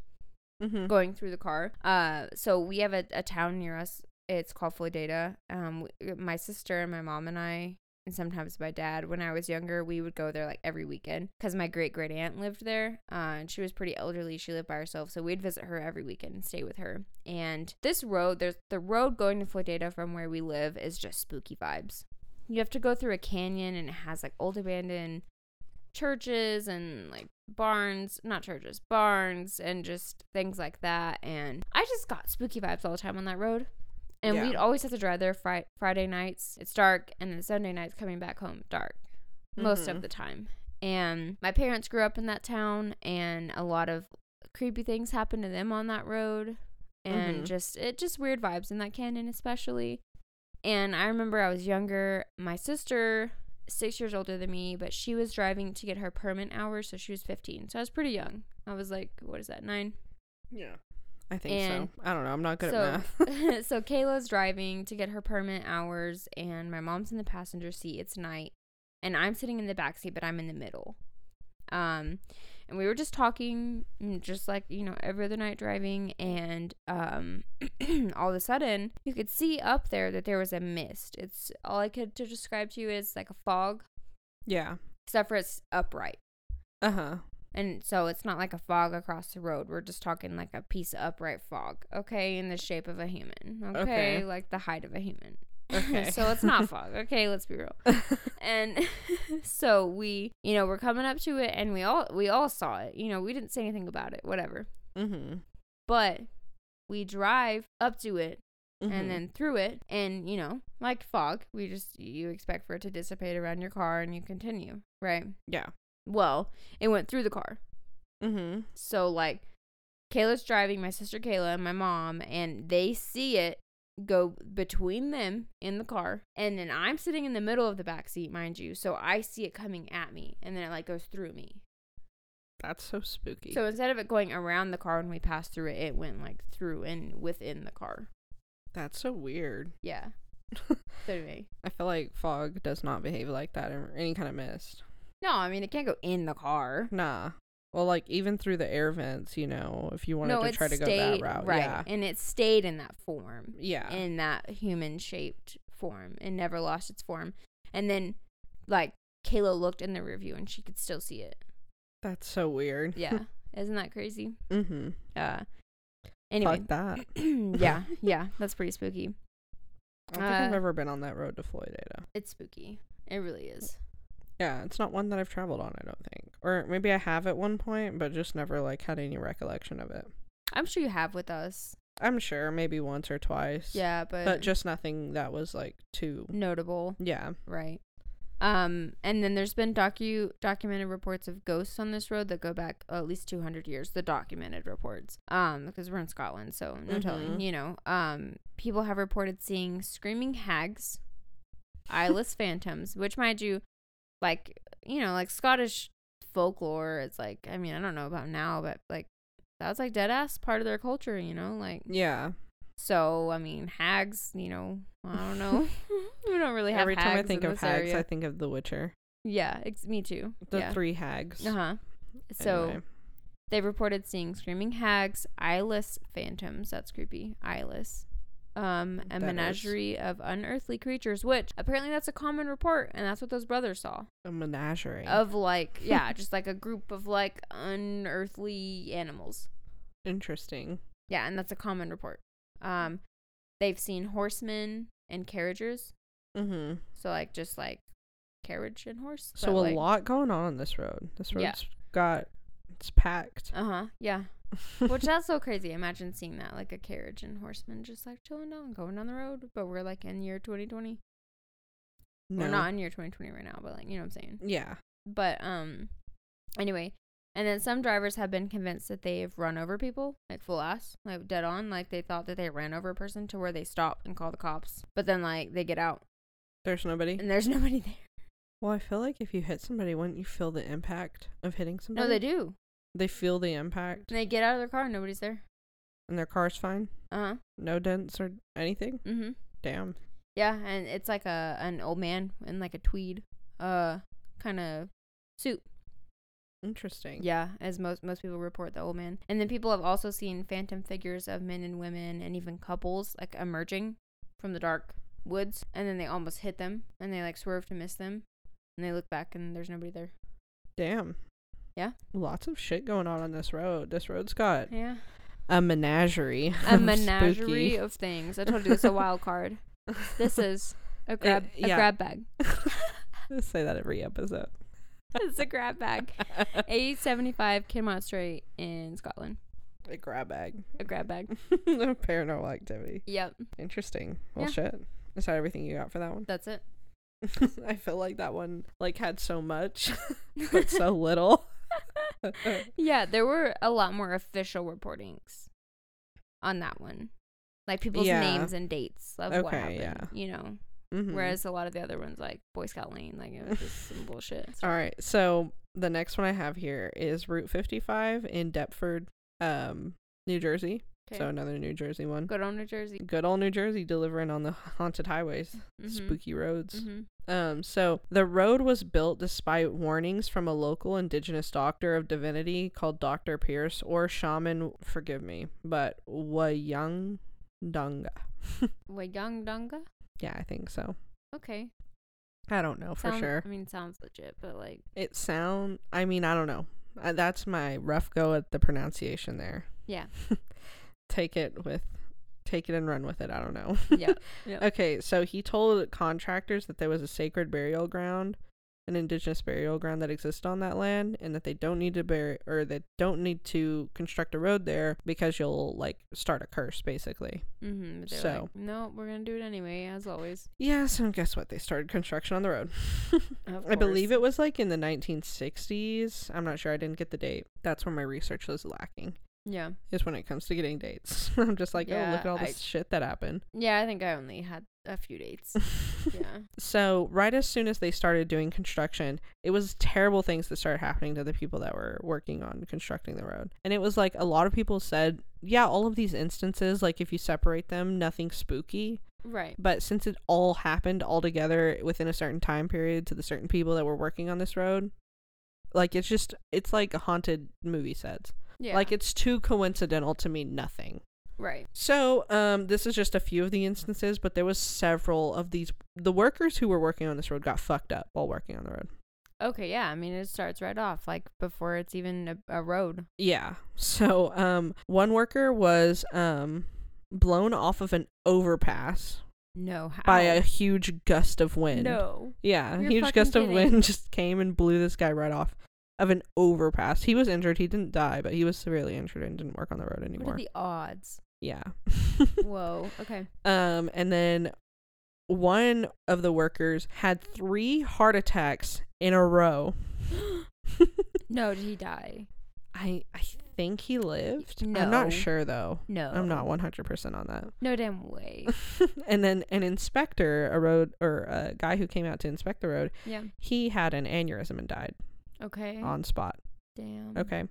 S1: Mm-hmm.
S2: going through the car. Uh so we have a, a town near us. It's called Floydada. Um my sister and my mom and I and sometimes my dad when I was younger, we would go there like every weekend cuz my great great aunt lived there. Uh and she was pretty elderly. She lived by herself, so we'd visit her every weekend and stay with her. And this road, there's the road going to Floydada from where we live is just spooky vibes. You have to go through a canyon and it has like old abandoned churches and like barns, not churches, barns and just things like that. And I just got spooky vibes all the time on that road. And
S1: Yeah.
S2: we'd always have to drive there fri- Friday nights. It's dark, and then Sunday nights coming back home dark most
S1: Mhm.
S2: of the time. And my parents grew up in that town, and a lot of creepy things happened to them on that road. and
S1: Mhm.
S2: just it just weird vibes in that canyon especially. And I remember I was younger. My sister, six years older than me, but she was driving to get her permit hours, so she was 15. So I was pretty young. I was like, what is that, nine?
S1: Yeah. I think
S2: And
S1: so. I don't know. I'm not good
S2: so,
S1: at math.
S2: so Kayla's driving to get her permit hours, and my mom's in the passenger seat. It's night, and I'm sitting in the back seat, but I'm in the middle. Um, and we were just talking, mm, just like you know, every other night driving, and um, all of a sudden you could see up there that there was a mist. It's all I could to describe to you is like a fog,
S1: yeah.
S2: except for it's upright.
S1: Uh huh.
S2: And so it's not like a fog across the road. We're just talking like a piece of upright fog, okay, in the shape of a human, okay,
S1: Okay.
S2: like the height of a human.
S1: Okay.
S2: so it's not fog, okay, let's be real. And so we, you know, we're coming up to it and we all we all saw it. You know, we didn't say anything about it, whatever.
S1: mm-hmm.
S2: But we drive up to it
S1: Mm-hmm.
S2: and then through it and, you know, like fog, we just you expect for it to dissipate around your car and you continue, right?
S1: yeah.
S2: Well, it went through the car.
S1: Mm-hmm.
S2: So like Kayla's driving, my sister Kayla and my mom, and they see it go between them in the car. And then I'm sitting in the middle of the back seat, mind you. So I see it coming at me and then it like goes through me.
S1: That's so spooky.
S2: So instead of it going around the car when we passed through it, it went like through and within the car.
S1: That's so weird.
S2: Yeah. so anyway.
S1: I feel like fog does not behave like that or any kind of mist.
S2: No, I mean it can't go in the car.
S1: Nah. Well, like even through the air vents, you know, if you wanted
S2: no,
S1: to try to go that route,
S2: right,
S1: yeah,
S2: and it stayed in that form.
S1: yeah,
S2: in that human shaped form and never lost its form. And then like Kayla looked in the review and she could still see it.
S1: that's so weird.
S2: Yeah. Isn't that crazy?
S1: mm-hmm.
S2: Uh anyway.
S1: Fuck that.
S2: yeah, yeah, that's pretty spooky.
S1: I don't think I've
S2: Uh,
S1: ever been on that road to Floydada.
S2: It's spooky. It really is.
S1: Yeah, it's not one that I've traveled on. I don't think, or maybe I have at one point, but just never like had any recollection of it.
S2: I'm sure you have with us.
S1: I'm sure maybe once or twice.
S2: Yeah, but,
S1: but just nothing that was like too.
S2: notable,
S1: Yeah.
S2: right? Um, and then there's been docu documented reports of ghosts on this road that go back at least 200 years. The documented reports, um, because we're in Scotland, so no telling.
S1: Mhm.
S2: You know, um, people have reported seeing screaming hags, eyeless phantoms, which, mind you, like you know, like Scottish folklore. It's like, I mean, I don't know about now, but like that's like dead ass part of their culture. You know, like
S1: Yeah.
S2: so. I mean, hags. You know, I don't know. we don't really have
S1: Every time I think of hags,
S2: area.
S1: I think of The Witcher.
S2: Yeah, it's me too.
S1: The
S2: yeah.
S1: three hags.
S2: Uh huh. So
S1: Anyway.
S2: they reported seeing screaming hags, eyeless phantoms. That's creepy. Eyeless. Um, a
S1: That is.
S2: menagerie of unearthly creatures, which apparently that's a common report, and that's what those brothers saw.
S1: a menagerie.
S2: Of like, yeah, just like a group of like unearthly animals.
S1: Interesting.
S2: Yeah, and that's a common report. Um, they've seen horsemen and carriages.
S1: Mm-hmm.
S2: So like just like carriage and horse.
S1: So a
S2: like,
S1: lot going on on this road. This road's
S2: Yeah.
S1: got it's packed.
S2: Uh huh. Yeah. Which that's so crazy. Imagine seeing that, like a carriage and horsemen just like chilling down, going down the road. But we're like in year 2020.
S1: no.
S2: We're not in year 2020 right now, but like you know what I'm saying.
S1: Yeah.
S2: But um, anyway, and then some drivers have been convinced that they've run over people, like full ass, like dead on. Like they thought that they ran over a person to where they stop and call the cops, but then like they get out
S1: There's nobody.
S2: and there's nobody there.
S1: Well, I feel like if you hit somebody, wouldn't you feel the impact of hitting somebody?
S2: No, they do.
S1: They feel the impact,
S2: And they get out of their car and nobody's there.
S1: and their car's fine.
S2: Uh huh.
S1: No dents or anything.
S2: Mm hmm.
S1: Damn.
S2: Yeah, and it's like a an old man in like a tweed uh kind of suit.
S1: Interesting.
S2: Yeah, as most most people report the old man. And then people have also seen phantom figures of men and women and even couples like emerging from the dark woods and then they almost hit them and they like swerve to miss them and they look back and there's nobody there.
S1: Damn.
S2: Yeah.
S1: Lots of shit going on on this road. This road's got
S2: Yeah.
S1: a menagerie.
S2: A menagerie of things. I told you this is a wild card. This is a grab a
S1: yeah.
S2: grab bag.
S1: I say that every episode.
S2: it's a grab bag. 875 Kinmount Straight in Scotland.
S1: a grab bag.
S2: A grab bag.
S1: Paranormal activity.
S2: Yep.
S1: Interesting. Well,
S2: Yeah.
S1: shit. Is that everything you got for that one?
S2: That's it.
S1: I feel like that one like had so much, but so little.
S2: yeah, there were a lot more official reportings. on that one. Like people's
S1: Yeah.
S2: names and dates of what happened.
S1: yeah.
S2: You know.
S1: Mhm.
S2: Whereas a lot of the other ones like Boy Scout Lane, like it was just some bullshit.
S1: All right. So the next one I have here is Route 55 in Deptford, um, New Jersey.
S2: Okay.
S1: So another New Jersey one.
S2: Good old New Jersey.
S1: Good old New Jersey delivering on the haunted highways,
S2: Mhm.
S1: spooky roads.
S2: Mhm.
S1: Um, so the road was built despite warnings from a local indigenous doctor of divinity called Dr. Pierce or shaman, forgive me, but Wayang Dunga.
S2: Wayang Dunga.
S1: Yeah, I think so.
S2: Okay.
S1: I don't know for sure.
S2: I mean, sounds legit, but like,
S1: It sound. I mean, I don't know. Uh, that's my rough go at the pronunciation there.
S2: yeah,
S1: Take it with, take it and run with it. I don't know.
S2: yeah, yeah.
S1: Okay, so he told contractors that there was a sacred burial ground, an indigenous burial ground that exists on that land, and that they don't need to bury or they don't need to construct a road there because you'll like start a curse, basically.
S2: Mm-hmm.
S1: So-
S2: like, no, we're gonna do it anyway, as always.
S1: Yeah, so guess what? They started construction on the road. I believe it was like in the 1960s. I'm not sure. I didn't get the date. That's where my research was lacking.
S2: Yeah,
S1: Is when it comes to getting dates. I'm just like, oh, look at all
S2: I-
S1: this shit that happened.
S2: yeah. I think I only had a few dates. yeah.
S1: So, right as soon as they started doing construction, it was terrible things that started happening to the people that were working on constructing the road. And it was like a lot of people said, yeah, all of these instances, like if you separate them, nothing spooky.
S2: Right.
S1: But since it all happened all together within a certain time period to the certain people that were working on this road, like it's just, it's like a haunted movie sets.
S2: Yeah.
S1: Like it's too coincidental to mean nothing.
S2: right.
S1: So, um, this is just a few of the instances, but there was several of these. The workers who were working on this road got fucked up while working on the road.
S2: Okay. Yeah. I mean, it starts right off, like before it's even a, a road.
S1: Yeah. So, um, one worker was um blown off of an overpass
S2: No. How?
S1: by a huge gust of wind.
S2: No.
S1: Yeah, a huge gust of wind just came and blew this guy right off of an overpass. He was injured. He didn't die, but he was severely injured and didn't work on the road
S2: What
S1: anymore.
S2: are the odds?
S1: yeah.
S2: Whoa. Okay.
S1: Um, and then one of the workers had three heart attacks in a row.
S2: no. Did he die?
S1: I I think he lived. I'm not sure though.
S2: No.
S1: I'm not 100% on that.
S2: No damn way.
S1: and then an inspector, a road or a guy who came out to inspect the road,
S2: yeah.
S1: he had an aneurysm and died
S2: Okay.
S1: on spot.
S2: Damn.
S1: Okay.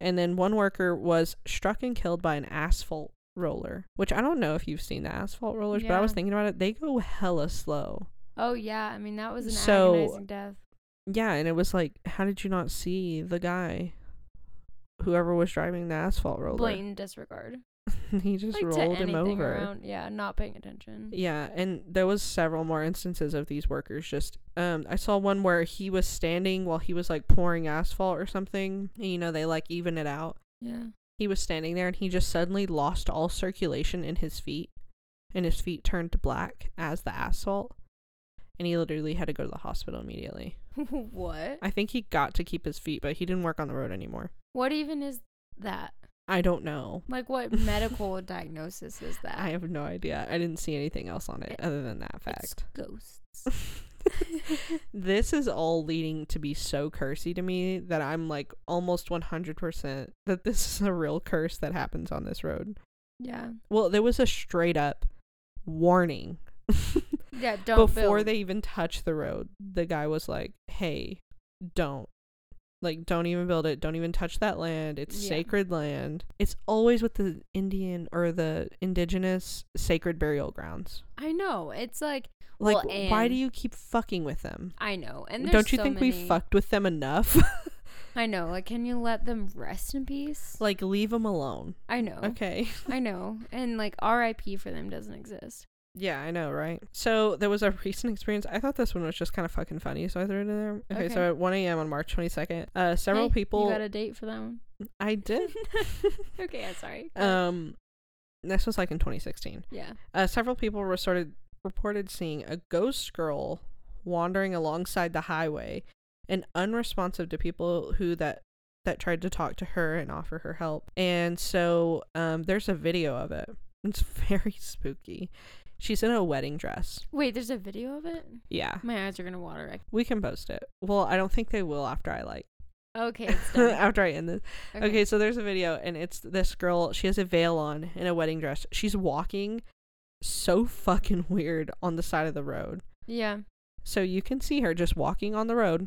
S1: And then one worker was struck and killed by an asphalt roller, which I don't know if you've seen the asphalt rollers, but I was thinking about it. They go hella slow.
S2: Oh yeah. I mean, that was an
S1: So-
S2: agonizing death.
S1: Yeah, and it was like, how did you not see the guy? Whoever was driving the asphalt roller.
S2: Blatant disregard.
S1: he just
S2: like
S1: rolled him over.
S2: around. Yeah. Not paying attention.
S1: Yeah, and there was several more instances of these workers just um I saw one where he was standing while he was like pouring asphalt or something. And, you know, they like even it out.
S2: Yeah.
S1: He was standing there and he just suddenly lost all circulation in his feet. And his feet turned to black as the asphalt. And he literally had to go to the hospital immediately.
S2: what?
S1: I think he got to keep his feet, but he didn't work on the road anymore.
S2: What even is that?
S1: I don't know.
S2: Like, what medical diagnosis is that?
S1: I have no idea. I didn't see anything else on it
S2: It-
S1: other than that fact.
S2: ghosts.
S1: this is all leading to be so cursy to me that I'm like almost 100% that this is a real curse that happens on this road.
S2: yeah.
S1: Well, there was a straight up warning
S2: Yeah. Don't
S1: before
S2: build.
S1: they even touch the road. The guy was like, "Hey, don't. Like don't even build it. Don't even touch that land. It's
S2: Yeah.
S1: sacred land." It's always with the Indian or the indigenous sacred burial grounds.
S2: I know. It's like
S1: Like
S2: Well,
S1: why do you keep fucking with them?
S2: I know. And
S1: Don't you
S2: so
S1: think we fucked with them enough?
S2: I know. Like, can you let them rest in peace?
S1: like leave them alone.
S2: I know.
S1: Okay.
S2: I know. And like, R.I.P. for them doesn't exist.
S1: Yeah, I know, right? So there was a recent experience. I thought this one was just kind of fucking funny, so I threw it in there. Okay,
S2: Okay.
S1: so at 1 a.m. on March 22nd, uh, several
S2: Hey,
S1: people.
S2: You got a date for that one?
S1: I did.
S2: okay. I'm sorry.
S1: um, this was like in 2016.
S2: yeah.
S1: Uh, several people were sort of reported seeing a ghost girl wandering alongside the highway and unresponsive to people who that that tried to talk to her and offer her help. And so um, there's a video of it. It's very spooky. She's in a wedding dress.
S2: Wait, there's a video of it?
S1: Yeah,
S2: My eyes are gonna water. I-
S1: we can post it. Well, I don't think they will after I like
S2: Okay, it's
S1: after I end this. Okay. so there's a video and it's this girl, she has a veil on in a wedding dress. She's walking so fucking weird on the side of the road.
S2: Yeah.
S1: So you can see her just walking on the road.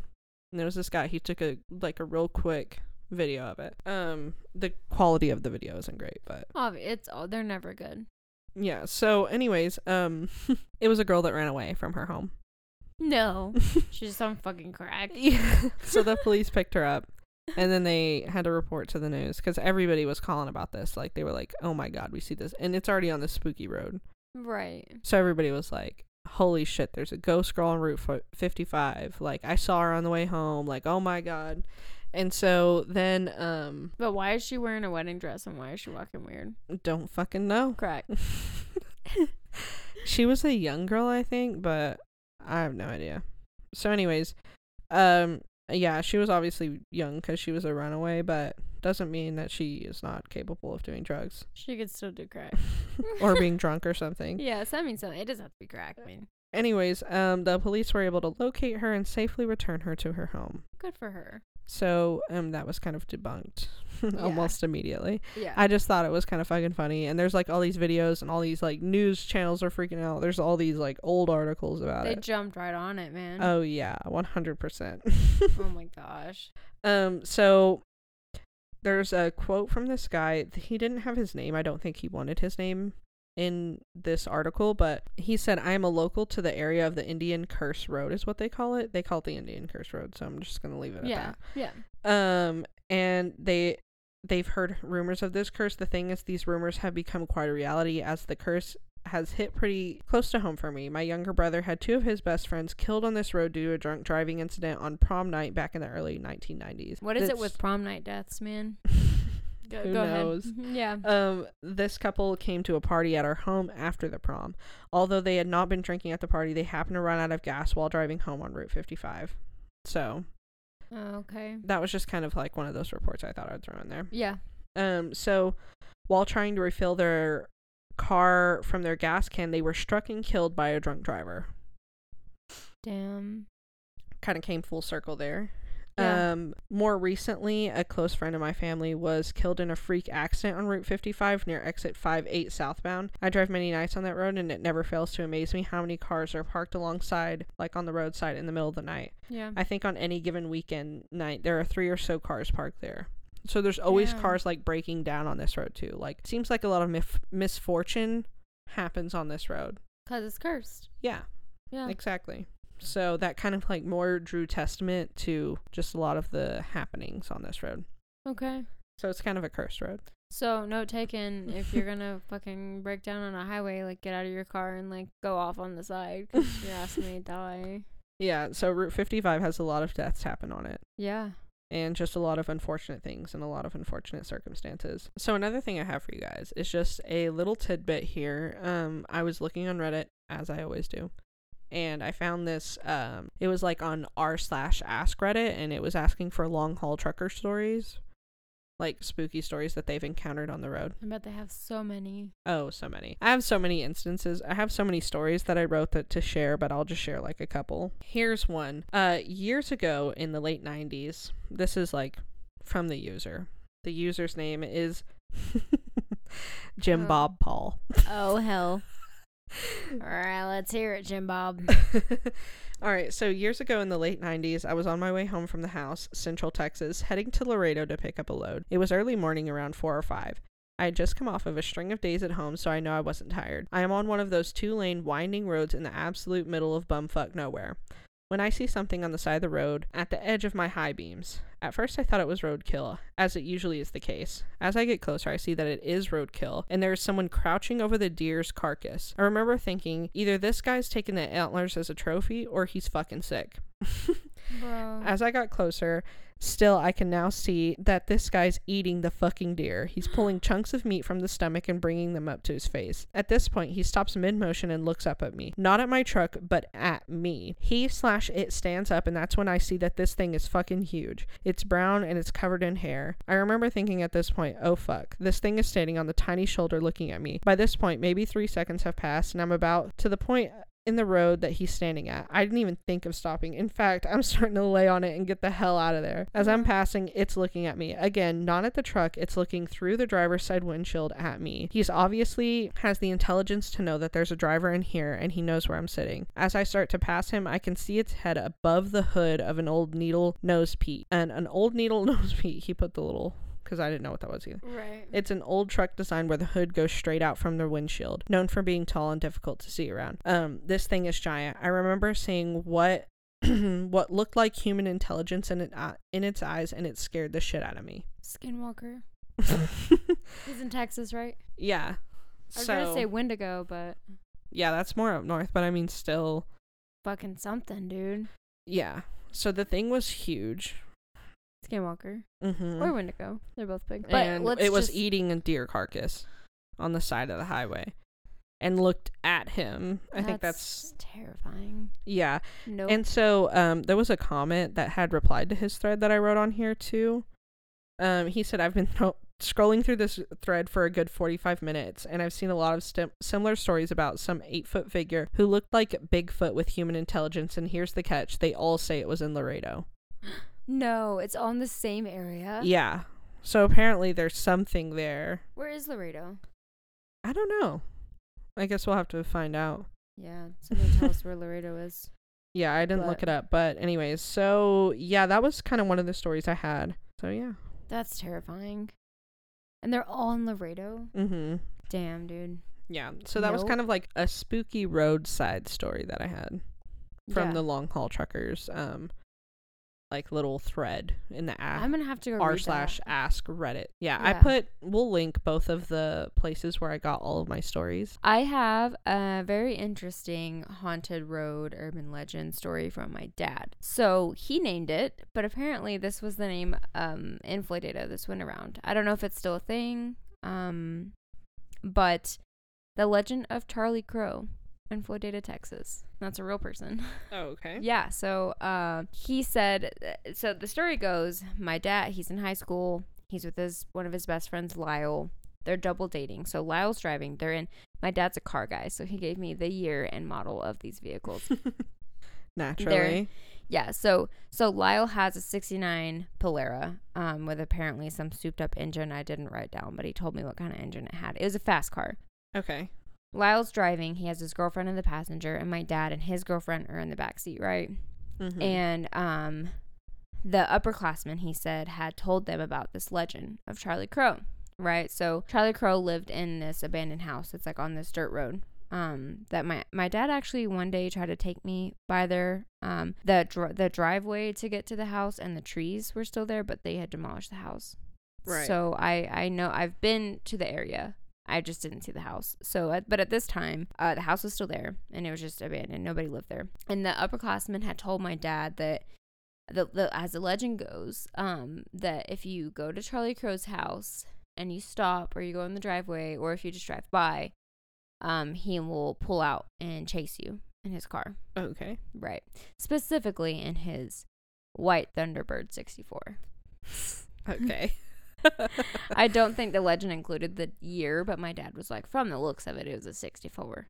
S1: And there was this guy, he took a like a real quick video of it. Um the quality of the video isn't great, but
S2: Oh, it's all they're never good.
S1: Yeah. So anyways, um it was a girl that ran away from her home.
S2: No. She's on fucking crack.
S1: Yeah. so the police picked her up and then they had to report to the news because everybody was calling about this. Like they were like, "Oh my god, we see this," and it's already on the spooky road.
S2: Right.
S1: So everybody was like, "Holy shit, there's a ghost girl on Route 55." Like I saw her on the way home. Like oh my god. And so then, um,
S2: But why is she wearing a wedding dress and why is she walking weird?
S1: don't fucking know.
S2: Crack.
S1: she was a young girl, I think, but I have no idea. So, anyways, um, yeah, she was obviously young because she was a runaway, but doesn't mean that she is not capable of doing drugs
S2: She could still do crack.
S1: or being drunk or something.
S2: Yes, that means something. It doesn't have to be crack. I mean,
S1: Anyways, um, the police were able to locate her and safely return her to her home.
S2: good for her.
S1: So, um, that was kind of debunked almost immediately.
S2: Yeah.
S1: I just thought it was kind of fucking funny. And there's like all these videos and all these like news channels are freaking out. There's all these like old articles about
S2: they
S1: it.
S2: They jumped right on it, man.
S1: Oh yeah, one hundred percent.
S2: oh my gosh.
S1: Um, so there's a quote from this guy. He didn't have his name. I don't think he wanted his name in this article, but he said, "I am a local to the area of the Indian Curse Road, is what they call it. They call it the Indian Curse Road. So I'm just gonna leave it
S2: Yeah. Yeah.
S1: at that. Um, and they." They've heard rumors of this curse. The thing is, these rumors have become quite a reality as the curse has hit pretty close to home for me. My younger brother had two of his best friends killed on this road due to a drunk driving incident on prom night back in the early 1990s.
S2: What is it with prom night deaths, man? Go,
S1: Who
S2: go
S1: knows?
S2: ahead. Yeah.
S1: Um, this couple came to a party at our home after the prom. Although they had not been drinking at the party, they happened to run out of gas while driving home on Route 55. So
S2: Oh, okay.
S1: that was just kind of like one of those reports I thought I'd throw in there.
S2: Yeah.
S1: Um, so while trying to refill their car from their gas can, they were struck and killed by a drunk driver.
S2: Damn.
S1: Kind of came full circle there.
S2: Yeah.
S1: Um, more recently, a close friend of my family was killed in a freak accident on Route 55 near exit 58 southbound. I drive many nights on that road, and it never fails to amaze me how many cars are parked alongside, like on the roadside in the middle of the night.
S2: Yeah.
S1: I think on any given weekend night, there are three or so cars parked there. So there's always
S2: Yeah.
S1: cars like breaking down on this road too. Like seems like a lot of mif- misfortune happens on this road.
S2: Cause it's cursed.
S1: Yeah,
S2: Yeah.
S1: exactly. So that kind of like more drew testament to just a lot of the happenings on this road.
S2: Okay.
S1: So it's kind of a cursed road.
S2: So note taken: if you're gonna fucking break down on a highway, like get out of your car and like go off on the side, 'cause your ass may die.
S1: Yeah, so Route 55 has a lot of deaths happen on it.
S2: Yeah.
S1: and just a lot of unfortunate things and a lot of unfortunate circumstances. So another thing I have for you guys is just a little tidbit here. Um I was looking on Reddit as I always do. And I found this um it was like on r slash ask Reddit and it was asking for long haul trucker stories. Like spooky stories that they've encountered on the road.
S2: I bet they have so many.
S1: Oh, so many. I have so many instances. I have so many stories that I wrote that to share, but I'll just share like a couple. Here's one. Uh years ago in the late 90s. This is like from the user. The user's name is Jim
S2: Oh.
S1: Bob Paul.
S2: Oh hell. All right, let's hear it, Jim Bob.
S1: All right, so years ago in the late 90s, I was on my way home from the house, Central Texas, heading to Laredo to pick up a load. It was early morning around 4 or 5. I had just come off of a string of days at home, so I know I wasn't tired. I am on one of those two lane winding roads in the absolute middle of bumfuck nowhere. When I see something on the side of the road, at the edge of my high beams. At first, I thought it was roadkill, as it usually is the case. As I get closer, I see that it is roadkill, and there is someone crouching over the deer's carcass. I remember thinking, either this guy's taking the antlers as a trophy, or he's fucking sick. As I got closer, still I can now see that this guy's eating the fucking deer. He's pulling chunks of meat from the stomach and bringing them up to his face. At this point, he stops mid motion and looks up at me. Not at my truck, but at me. He slash it stands up, and that's when I see that this thing is fucking huge. It's brown and it's covered in hair. I remember thinking at this point, oh fuck, this thing is standing on the tiny shoulder looking at me. By this point, maybe three seconds have passed, and I'm about to the point in the road that he's standing at. I didn't even think of stopping. In fact, I'm starting to lay on it and get the hell out of there. As I'm passing, it's looking at me. Again, not at the truck, it's looking through the driver's side windshield at me. He's obviously has the intelligence to know that there's a driver in here and he knows where I'm sitting. As I start to pass him, I can see its head above the hood of an old needle nose Pete. And an old needle nose Pete, he put the little because I didn't know what that was either.
S2: Right.
S1: It's an old truck design where the hood goes straight out from the windshield, known for being tall and difficult to see around. Um, this thing is giant. I remember seeing what what looked like human intelligence in it uh, in its eyes, and it scared the shit out of me.
S2: Skinwalker. He's in Texas, right?
S1: yeah.
S2: I was
S1: so
S2: gonna say Wendigo, but
S1: yeah, that's more up north, but I mean still,
S2: fucking something, dude.
S1: yeah. So the thing was huge.
S2: Skinwalker
S1: Mm-hmm.
S2: or Wendigo. They're both big. But
S1: and it was
S2: just-
S1: eating a deer carcass on the side of the highway, and looked at him. I think that's
S2: terrifying.
S1: yeah.
S2: No.
S1: And so um, there was a comment that had replied to his thread that I wrote on here too. Um, he said, I've been th- scrolling through this thread for a good 45 minutes, and I've seen a lot of sim- similar stories about some eight foot figure who looked like Bigfoot with human intelligence. And here's the catch they all say it was in Laredo.
S2: No, it's all in the same area.
S1: Yeah. So apparently there's something there.
S2: Where is Laredo?
S1: I don't know. I guess we'll have to find out.
S2: Yeah, somebody tell us where Laredo is.
S1: Yeah, I didn't look it up. But, anyways, so yeah, that was kind of one of the stories I had. So, yeah.
S2: That's terrifying. And they're all in Laredo.
S1: Mm hmm.
S2: Damn, dude.
S1: Yeah. So that was kind of like a spooky roadside story that I had from
S2: Yeah.
S1: the long haul truckers um like little thread in the app.
S2: I'm gonna have to go
S1: r slash ask reddit yeah, i put we'll link both of the places where i got all of my stories
S2: I have a very interesting haunted road urban legend story from my dad. So he named it, but apparently this was the name um, Data this went around. I don't know if it's still a thing, um, but the legend of Charlie Crow in Floydada, Texas. That's a real person.
S1: oh okay
S2: Yeah, so uh, he said so the story goes, my dad, he's in high school, he's with his one of his best friends Lyle. They're double dating. So Lyle's driving. They're in my dad's a car guy, so he gave me the year and model of these vehicles.
S1: naturally
S2: yeah, so so Lyle has a 69 Polara um with apparently some souped up engine I didn't write down, but he told me what kind of engine it had. It was a fast car.
S1: okay
S2: Lyle's driving, he has his girlfriend in the passenger and my dad and his girlfriend are in the back seat, right?
S1: Mhm.
S2: and um the upperclassmen he said had told them about this legend of charlie crow right so charlie crow lived in this abandoned house it's like on this dirt road um that my my dad actually one day tried to take me by there um the dr- the driveway to get to the house and the trees were still there but they had demolished the house
S1: Right.
S2: so i i know i've been to the area I just didn't see the house. So, at, but at this time, uh, the house was still there, and it was just abandoned. Nobody lived there. And the upperclassmen had told my dad that, the, the as the legend goes, um, that if you go to Charlie Crow's house and you stop, or you go in the driveway, or if you just drive by, um, he will pull out and chase you in his car.
S1: okay
S2: Right. Specifically in his white Thunderbird 64.
S1: okay
S2: I don't think the legend included the year, but my dad was like, from the looks of it, it was a 64.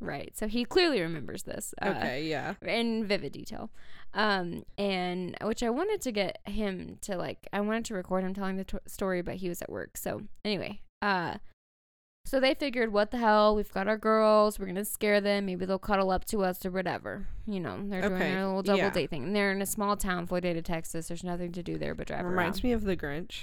S2: right. So he clearly remembers this. Uh,
S1: okay yeah
S2: In vivid detail. Um, and which I wanted to get him to like, I wanted to record him telling the t- story, but he was at work. So anyway, uh, so they figured, what the hell? We've got our girls. We're gonna scare them. Maybe they'll cuddle up to us or whatever. You know, they're doing
S1: Okay,
S2: their little double
S1: yeah.
S2: date thing. And they're in a small town, Floydada, Texas. There's nothing to do there but drive
S1: reminds
S2: around.
S1: Reminds me of the grinch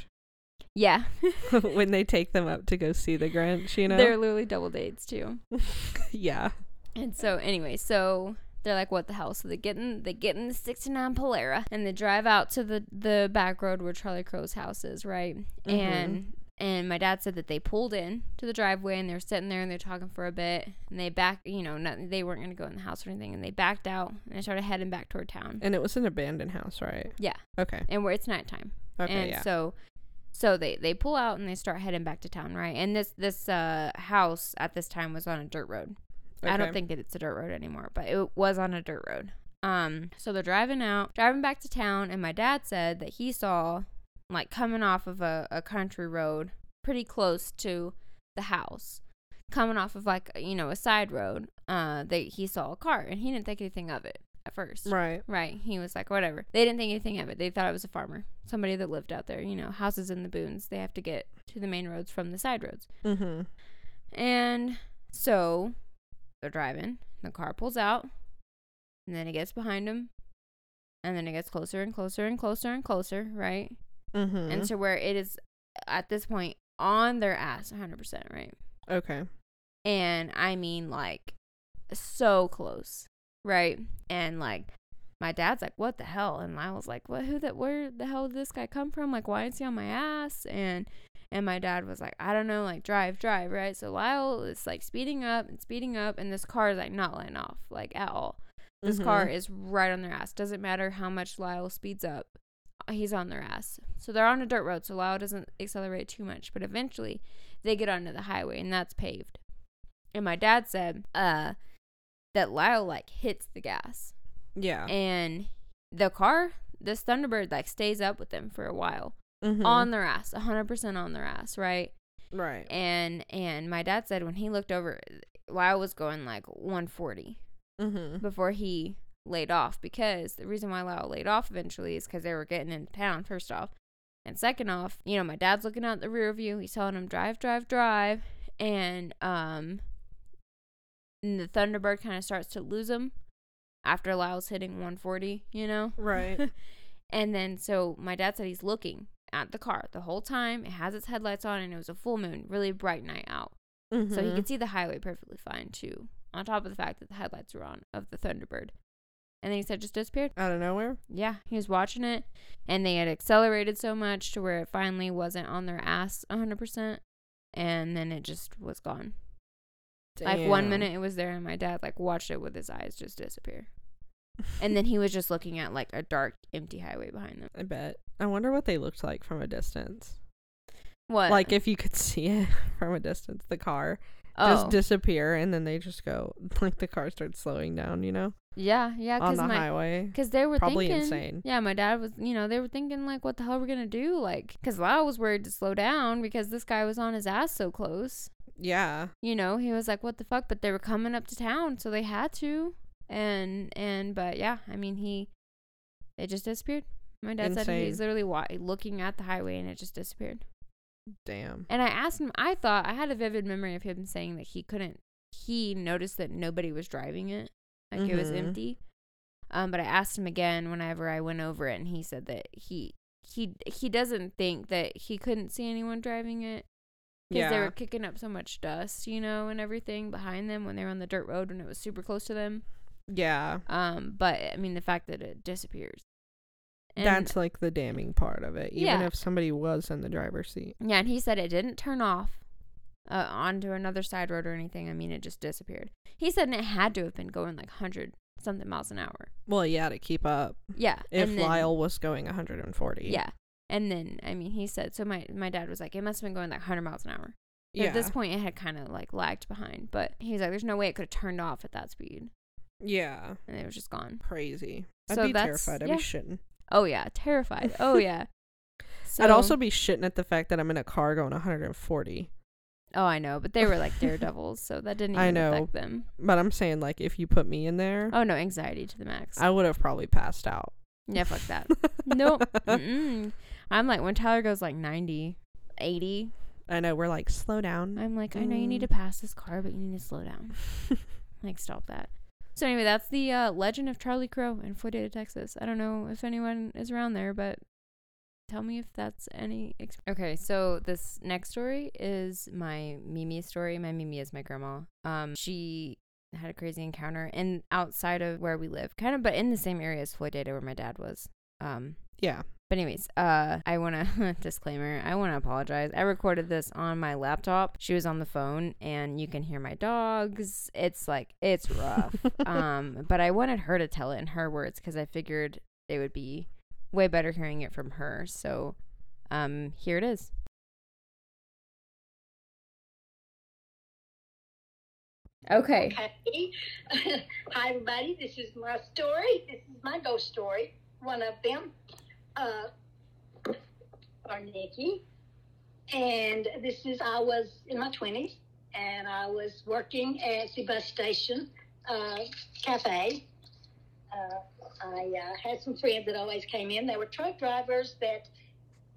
S2: Yeah,
S1: when they take them up to go see the grinch you know
S2: they're literally double dates too.
S1: yeah
S2: And so anyway, so they're like, what the hell? So they get in, they get in the 69 Polara and they drive out to the the back road where Charlie Crow's house is, right?
S1: Mhm.
S2: And and my dad said that they pulled in to the driveway and they're sitting there and they're talking for a bit and they back, you know, not, they weren't gonna go in the house or anything and they backed out and they started heading back toward town.
S1: and it was an abandoned house right
S2: Yeah.
S1: okay
S2: And where it's nighttime.
S1: okay
S2: and
S1: yeah
S2: so so they they pull out and they start heading back to town, right? And this this uh house at this time was on a dirt road. I don't think that it's a dirt road anymore, but it was on a dirt road. Um, so they're driving out, driving back to town, and my dad said that he saw, like, coming off of a, a country road pretty close to the house, coming off of like you know a side road. Uh, they he saw a car and he didn't think anything of it at first.
S1: Right.
S2: Right. He was like, whatever. They didn't think anything of it. They thought it was a farmer, somebody that lived out there. You know, houses in the boons. They have to get to the main roads from the side roads.
S1: Mm-hmm.
S2: And so they're driving. The car pulls out, and then it gets behind them, and then it gets closer and closer and closer and closer. Right.
S1: Mm-hmm.
S2: And to where it is at this point on their ass, 100%. Right.
S1: okay.
S2: and I mean like so close, right? And like my dad's like, "What the hell?" And I was like, "What? Who that? Where the hell did this guy come from? Like, why is he on my ass?" And and my dad was like, "I don't know, like drive, drive, right?" So Lyle is like speeding up and speeding up, and this car is like not letting off like at all. This car
S1: Mhm.
S2: is right on their ass. Doesn't matter how much Lyle speeds up, he's on their ass. So they're on a dirt road, so Lyle doesn't accelerate too much. But eventually, they get onto the highway, and that's paved. And my dad said, uh, that Lyle like hits the gas,
S1: Yeah.
S2: and the car, this Thunderbird, like stays up with them for a while
S1: Mhm.
S2: on their ass, hundred percent on their ass, right?
S1: right.
S2: And and my dad said when he looked over, Lyle was going like 140
S1: Mm-hmm.
S2: before he laid off because the reason why Lyle laid off eventually is because they were getting into town, first off. And second off, you know, my dad's looking out the rear view. He's telling him, drive, drive, drive. And, um, and the Thunderbird kind of starts to lose him after Lyle's hitting 140, you know?
S1: Right.
S2: and then, so my dad said he's looking at the car the whole time. It has its headlights on and it was a full moon, really bright night out.
S1: mm-hmm.
S2: So he could see the highway perfectly fine too. On top of the fact that the headlights were on of the Thunderbird. And then he said just disappeared.
S1: out of nowhere.
S2: Yeah, he was watching it and they had accelerated so much to where it finally wasn't on their ass 100% and then it just was gone. Like one minute it was there and my dad like watched it with his eyes just disappear. And then he was just looking at like a dark empty highway behind them.
S1: I bet. I wonder what they looked like from a distance.
S2: What?
S1: Like if you could see it from a distance, the car
S2: oh.
S1: just disappear and then they just go like the car starts slowing down, you know,
S2: yeah, yeah,
S1: on the
S2: my
S1: highway.
S2: Because they were
S1: Probably
S2: thinking,
S1: insane.
S2: Yeah, my dad was, you know, they were thinking like, what the hell are we gonna do? Like, because Lyle was worried to slow down because this guy was on his ass so close.
S1: Yeah.
S2: You know, he was like, what the fuck? But they were coming up to town, so they had to. And and but yeah, I mean, he, it just disappeared. My dad said he's literally wa- looking at the highway and it just disappeared.
S1: Damn.
S2: And I asked him, I thought I had a vivid memory of him saying that he couldn't. He noticed that nobody was driving it, like it was
S1: Mhm.
S2: empty. Um, but I asked him again whenever I went over it, and he said that he he he doesn't think that he couldn't see anyone driving it because they were kicking up so much dust, you know, and everything behind them when they were on the dirt road when it was super close to them.
S1: Yeah.
S2: Um, but I mean the fact that it disappears. And-
S1: That's like the damning part of it. Even
S2: Yeah.
S1: if somebody was in the driver's seat.
S2: Yeah, and he said it didn't turn off uh, onto another side road or anything. I mean, it just disappeared. He said it had to have been going like 100 something miles an hour.
S1: Well, yeah, to keep up.
S2: Yeah.
S1: If
S2: then-
S1: Lyle was going 140.
S2: Yeah. And then, I mean, he said, so my, my dad was like, it must have been going like 100 miles an hour.
S1: Yeah.
S2: At this point, it had kind of like lagged behind, but he's like, there's no way it could have turned off at that speed.
S1: yeah.
S2: And it was just gone.
S1: Crazy. I'd
S2: So
S1: be terrified. I'd
S2: yeah.
S1: be shitting.
S2: Oh, yeah. Terrified. Oh, yeah. So,
S1: I'd also be shitting at the fact that I'm in a car going 140.
S2: Oh, I know. But they were like daredevils, so that didn't even
S1: I know.
S2: affect them.
S1: But I'm saying, like, if you put me in there,
S2: Oh, no. Anxiety to the max.
S1: I would have probably passed out.
S2: Yeah, fuck that. nope. Mm-mm. I'm like, when Tyler goes like 90, 80,
S1: I know. We're like, slow down.
S2: I'm like, I know you need
S1: Mm.
S2: to pass this car, but you need to slow down. like, stop that. So, anyway, that's the uh, legend of Charlie Crow in Floydada, Texas. I don't know if anyone is around there, but tell me if that's any. Ex- okay, so this next story is my Mimi story. My Mimi is my grandma. Um, she had a crazy encounter and outside of where we live, kind of, but in the same area as Floydada, where my dad was. Um,
S1: yeah.
S2: But anyways, uh, I want to disclaimer. I want to apologize. I recorded this on my laptop. She was on the phone, and you can hear my dogs. It's like it's rough. um, but I wanted her to tell it in her words because I figured it would be way better hearing it from her. So, um, here it is. Okay.
S3: Okay. Hi, everybody. This is my story. This is my ghost story. One of them, uh, are Nikki. And this is, I was in my 20s and I was working at the bus station uh, cafe. Uh, I uh, had some friends that always came in. They were truck drivers that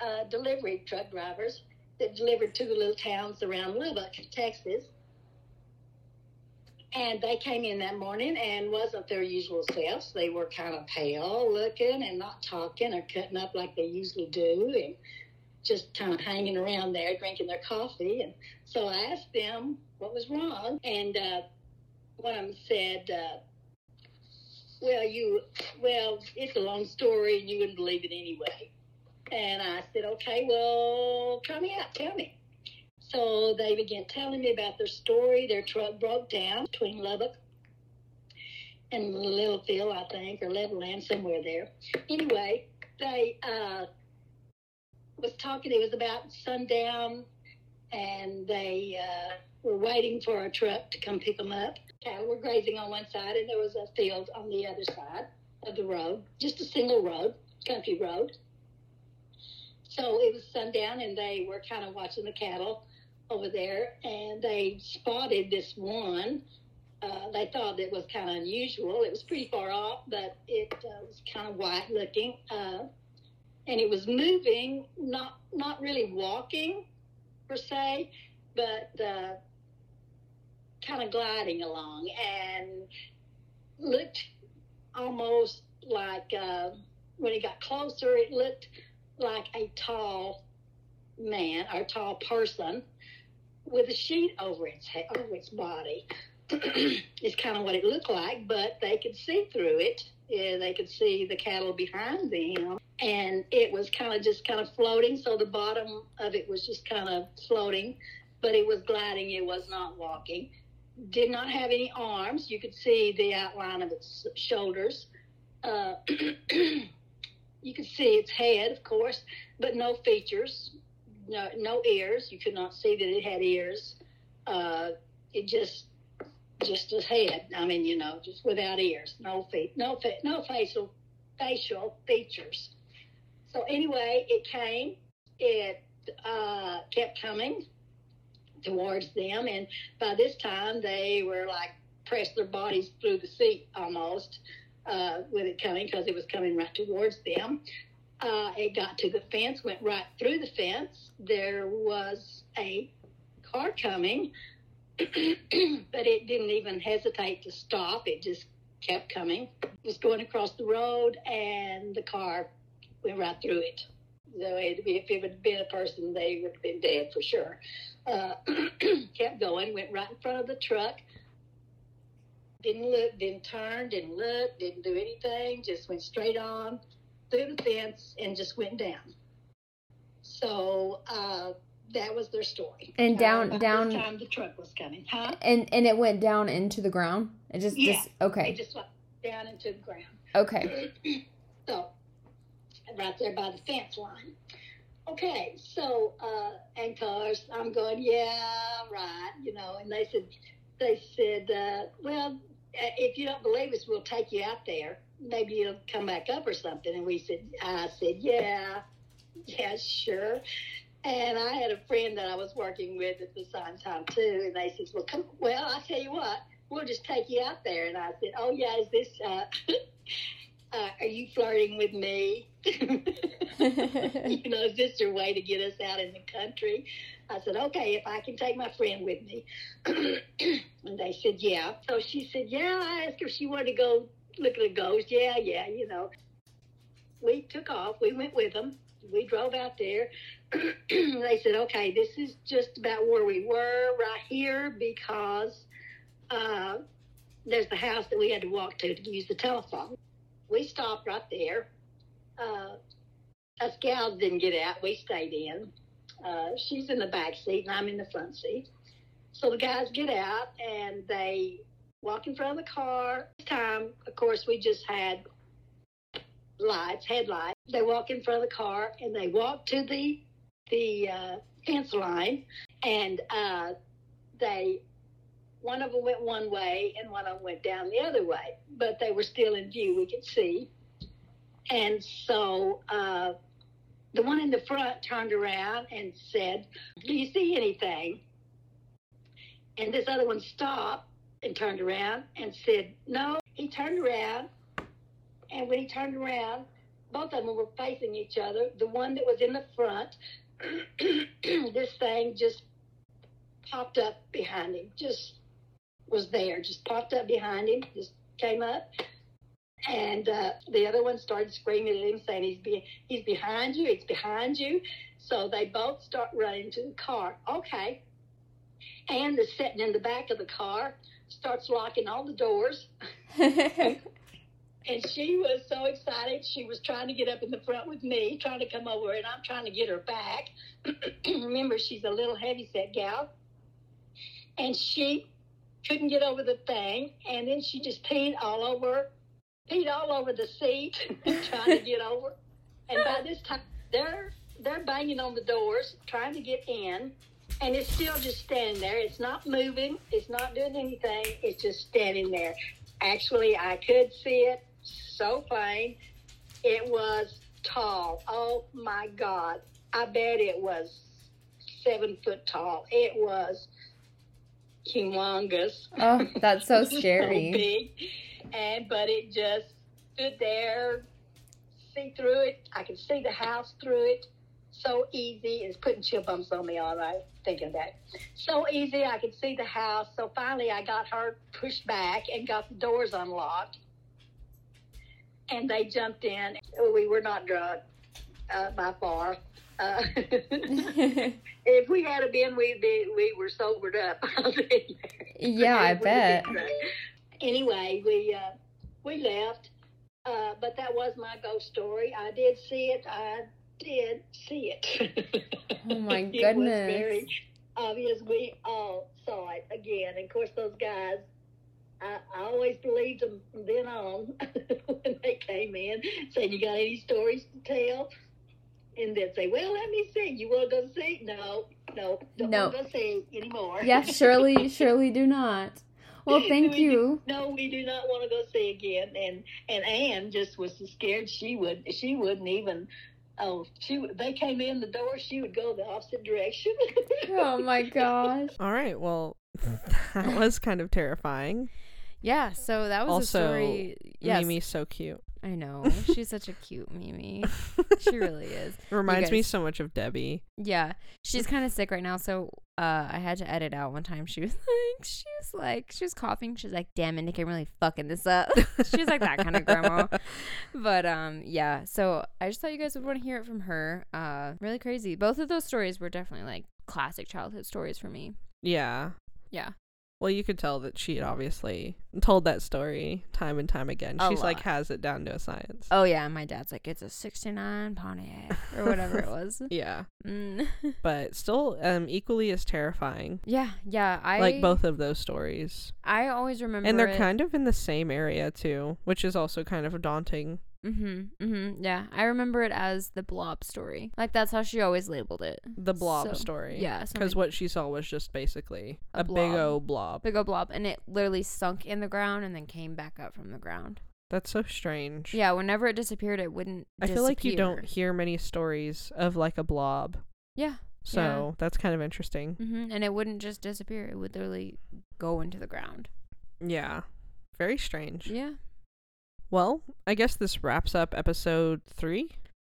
S3: uh, delivery truck drivers that delivered to the little towns around Lubbock, Texas. And they came in that morning and wasn't their usual selves. They were kind of pale looking and not talking or cutting up like they usually do, and just kind of hanging around there drinking their coffee. And so I asked them what was wrong, and uh, one of them said, uh, "Well, you, well, it's a long story, and you wouldn't believe it anyway." And I said, "Okay, well, tell me out, tell me." So they began telling me about their story. Their truck broke down between Lubbock and Littlefield, I think, or Levelland, somewhere there. Anyway, they uh, was talking. It was about sundown, and they uh, were waiting for a truck to come pick them up. Cattle were grazing on one side, and there was a field on the other side of the road, just a single road, country road. So it was sundown, and they were kind of watching the cattle over there, and they spotted this one. Uh, they thought it was kind of unusual. It was pretty far off, but it uh, was kind of white looking, uh, and it was moving, not not really walking per se, but uh, kind of gliding along, and looked almost like uh, when it got closer, it looked like a tall man or tall person with a sheet over its head, over its body. it's kind of what it looked like, but they could see through it. Yeah, they could see the cattle behind them, and it was kind of just kind of floating. So the bottom of it was just kind of floating, but it was gliding. It was not walking. Did not have any arms. You could see the outline of its shoulders. Uh, you could see its head, of course, but no features no, no ears. You could not see that it had ears. Uh, it just just a head. I mean, you know, just without ears, no feet, no fa- no facial facial features. So anyway, it came. It uh, kept coming towards them, and by this time they were like pressed their bodies through the seat almost uh, with it coming because it was coming right towards them. Uh, it got to the fence, went right through the fence. There was a car coming, but it didn't even hesitate to stop. It just kept coming. It was going across the road, and the car went right through it. So it, if it had been a person, they would have been dead for sure. Uh, kept going, went right in front of the truck. Didn't look, didn't turn, didn't look, didn't do anything. Just went straight on through the fence and just went down. So uh, that was their story.
S2: And down,
S3: uh,
S2: down.
S3: The time the truck was coming, huh?
S2: And and it went down into the ground. It just,
S3: Yeah.
S2: just okay,
S3: It just went down into the ground.
S2: okay.
S3: so right there by the fence line. Okay, so uh, and cars, I'm going, yeah, right, you know. And they said, they said, uh, well, uh, if you don't believe us, we'll take you out there. Maybe you'll come back up or something. And we said, I said, yeah, yeah, sure. And I had a friend that I was working with at the same time too, and they said, well, come, well, I tell you what, we'll just take you out there. And I said, oh yeah, is this? Uh, uh, are you flirting with me? you know, is this your way to get us out in the country? I said, okay, if I can take my friend with me. and they said, yeah. So she said, yeah. I asked her if she wanted to go look at a ghost. Yeah, yeah, you know. We took off. We went with them. We drove out there. they said, okay, this is just about where we were right here because uh, there's the house that we had to walk to to use the telephone. We stopped right there. Uh, us didn't get out. We stayed in. Uh, she's in the back seat and I'm in the front seat. So the guys get out and they walk in front of the car. This time, of course, we just had lights, headlights. They walk in front of the car and they walk to the the uh, fence line and uh, they one of them went one way and one of them went down the other way, but they were still in view. We could see. And so uh, the one in the front turned around and said, Do you see anything? And this other one stopped and turned around and said, No. He turned around, and when he turned around, both of them were facing each other. The one that was in the front, this thing just popped up behind him, just was there, just popped up behind him, just came up. And uh, the other one started screaming at him, saying, he's, be- he's behind you, he's behind you. So they both start running to the car. Okay. And is sitting in the back of the car, starts locking all the doors. And she was so excited. She was trying to get up in the front with me, trying to come over, and I'm trying to get her back. Remember, she's a little heavy set gal. And she couldn't get over the thing. And then she just peed all over, peed all over the seat, trying to get over. And by this time, they're, they're banging on the doors, trying to get in. And it's still just standing there. It's not moving. It's not doing anything. It's just standing there. Actually, I could see it so plain. It was tall. Oh my God. I bet it was seven foot tall. It was humongous.
S2: oh, that's so scary.
S3: so big. And but it just stood there, see through it. I could see the house through it. So easy. It's putting chill bumps on me all right thinking that. So easy I could see the house. So finally I got her pushed back and got the doors unlocked. And they jumped in. We were not drugged uh, by far. Uh, if we had a been, we'd be, we were sobered up. I'll tell you.
S2: yeah, I bet.
S3: Anyway, we uh, we left, uh, but that was my ghost story. I did see it. I did see it.
S2: Oh, my
S3: it was
S2: goodness.
S3: very obvious. We all saw it again. And of course, those guys. I, I always believed them then on when they came in, saying, "You got any stories to tell?" And they'd say, "Well, let me see. You want to go see?" No, no, don't want to go see anymore.
S2: Yeah, surely, surely do not. Well, thank
S3: We do-
S2: you.
S3: No, we do not want to go see again. And and Anne just was so scared she would she wouldn't even. Oh, she they came in the door. She would go the opposite direction.
S2: Oh my gosh.
S1: All right. Well, that was kind of terrifying.
S2: Yeah, so that was a
S1: Also,
S2: story. Yes,
S1: Mimi's so cute.
S2: I know. She's such a cute Mimi. She really is.
S1: Reminds me so much of Debbie.
S2: Yeah, she's kind of sick right now, so uh, I had to edit out one time. She was like, she was like, she was coughing. She's like, "Damn it, Nick, I'm really fucking this up." She's like that kind of grandma. But um, yeah. So I just thought you guys would want to hear it from her. Uh, really crazy. Both of those stories were definitely like classic childhood stories for me.
S1: Yeah.
S2: Yeah.
S1: Well, you could tell that she had obviously told that story time and time again.
S2: A
S1: She's like has it down to a science.
S2: Oh yeah, my dad's like, it's a '69 Pontiac or whatever it was.
S1: Yeah.
S2: Mm.
S1: But still um equally as terrifying.
S2: yeah, yeah. I
S1: like both of those stories.
S2: I always remember.
S1: And they're
S2: it-
S1: kind of in the same area too, which is also kind of daunting.
S2: Mhm. Mhm. Yeah, I remember it as the blob story. Like that's how she always labeled it.
S1: The blob
S2: So,
S1: story.
S2: Yeah,
S1: Because what she saw was just basically
S2: A
S1: a, big old blob.
S2: big old blob, and it literally sunk in the ground and then came back up from the ground.
S1: That's so strange.
S2: Yeah, whenever it disappeared, it wouldn't.
S1: I feel like you don't hear many stories of like a blob.
S2: Yeah.
S1: So that's kind of interesting.
S2: Mhm. And it wouldn't just disappear; it would literally go into the ground.
S1: Yeah. Very strange.
S2: Yeah.
S1: Well, I guess this wraps up episode three.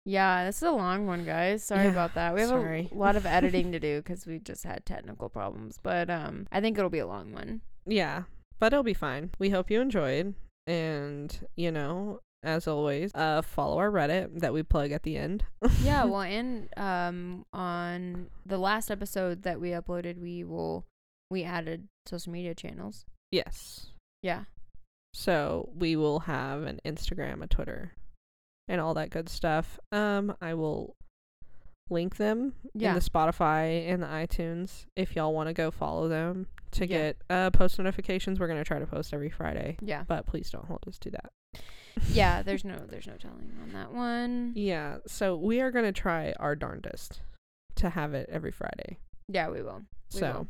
S2: Yeah, this is a long one, guys. Sorry
S1: Yeah,
S2: about that. We have
S1: sorry.
S2: a lot of editing to do because we just had technical problems, but um, I think it'll be a long one.
S1: Yeah. But it'll be fine. We hope you enjoyed. And, you know, as always, uh follow our Reddit that we plug at the end.
S2: yeah, well, and um, on the last episode that we uploaded, we will we added social media channels.
S1: yes.
S2: Yeah,
S1: So we will have an Instagram, a Twitter, and all that good stuff. Um, I will link them
S2: Yeah.
S1: in the Spotify and the iTunes if y'all want to go follow them to
S2: Yeah.
S1: get uh post notifications. We're gonna try to post every Friday,
S2: yeah,
S1: but please don't hold us to that.
S2: yeah. There's no there's no telling on that one.
S1: Yeah, so we are gonna try our darndest to have it every Friday.
S2: Yeah, we will. We
S1: so,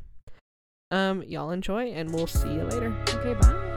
S1: um, y'all enjoy, and we'll see you later.
S2: Okay, bye.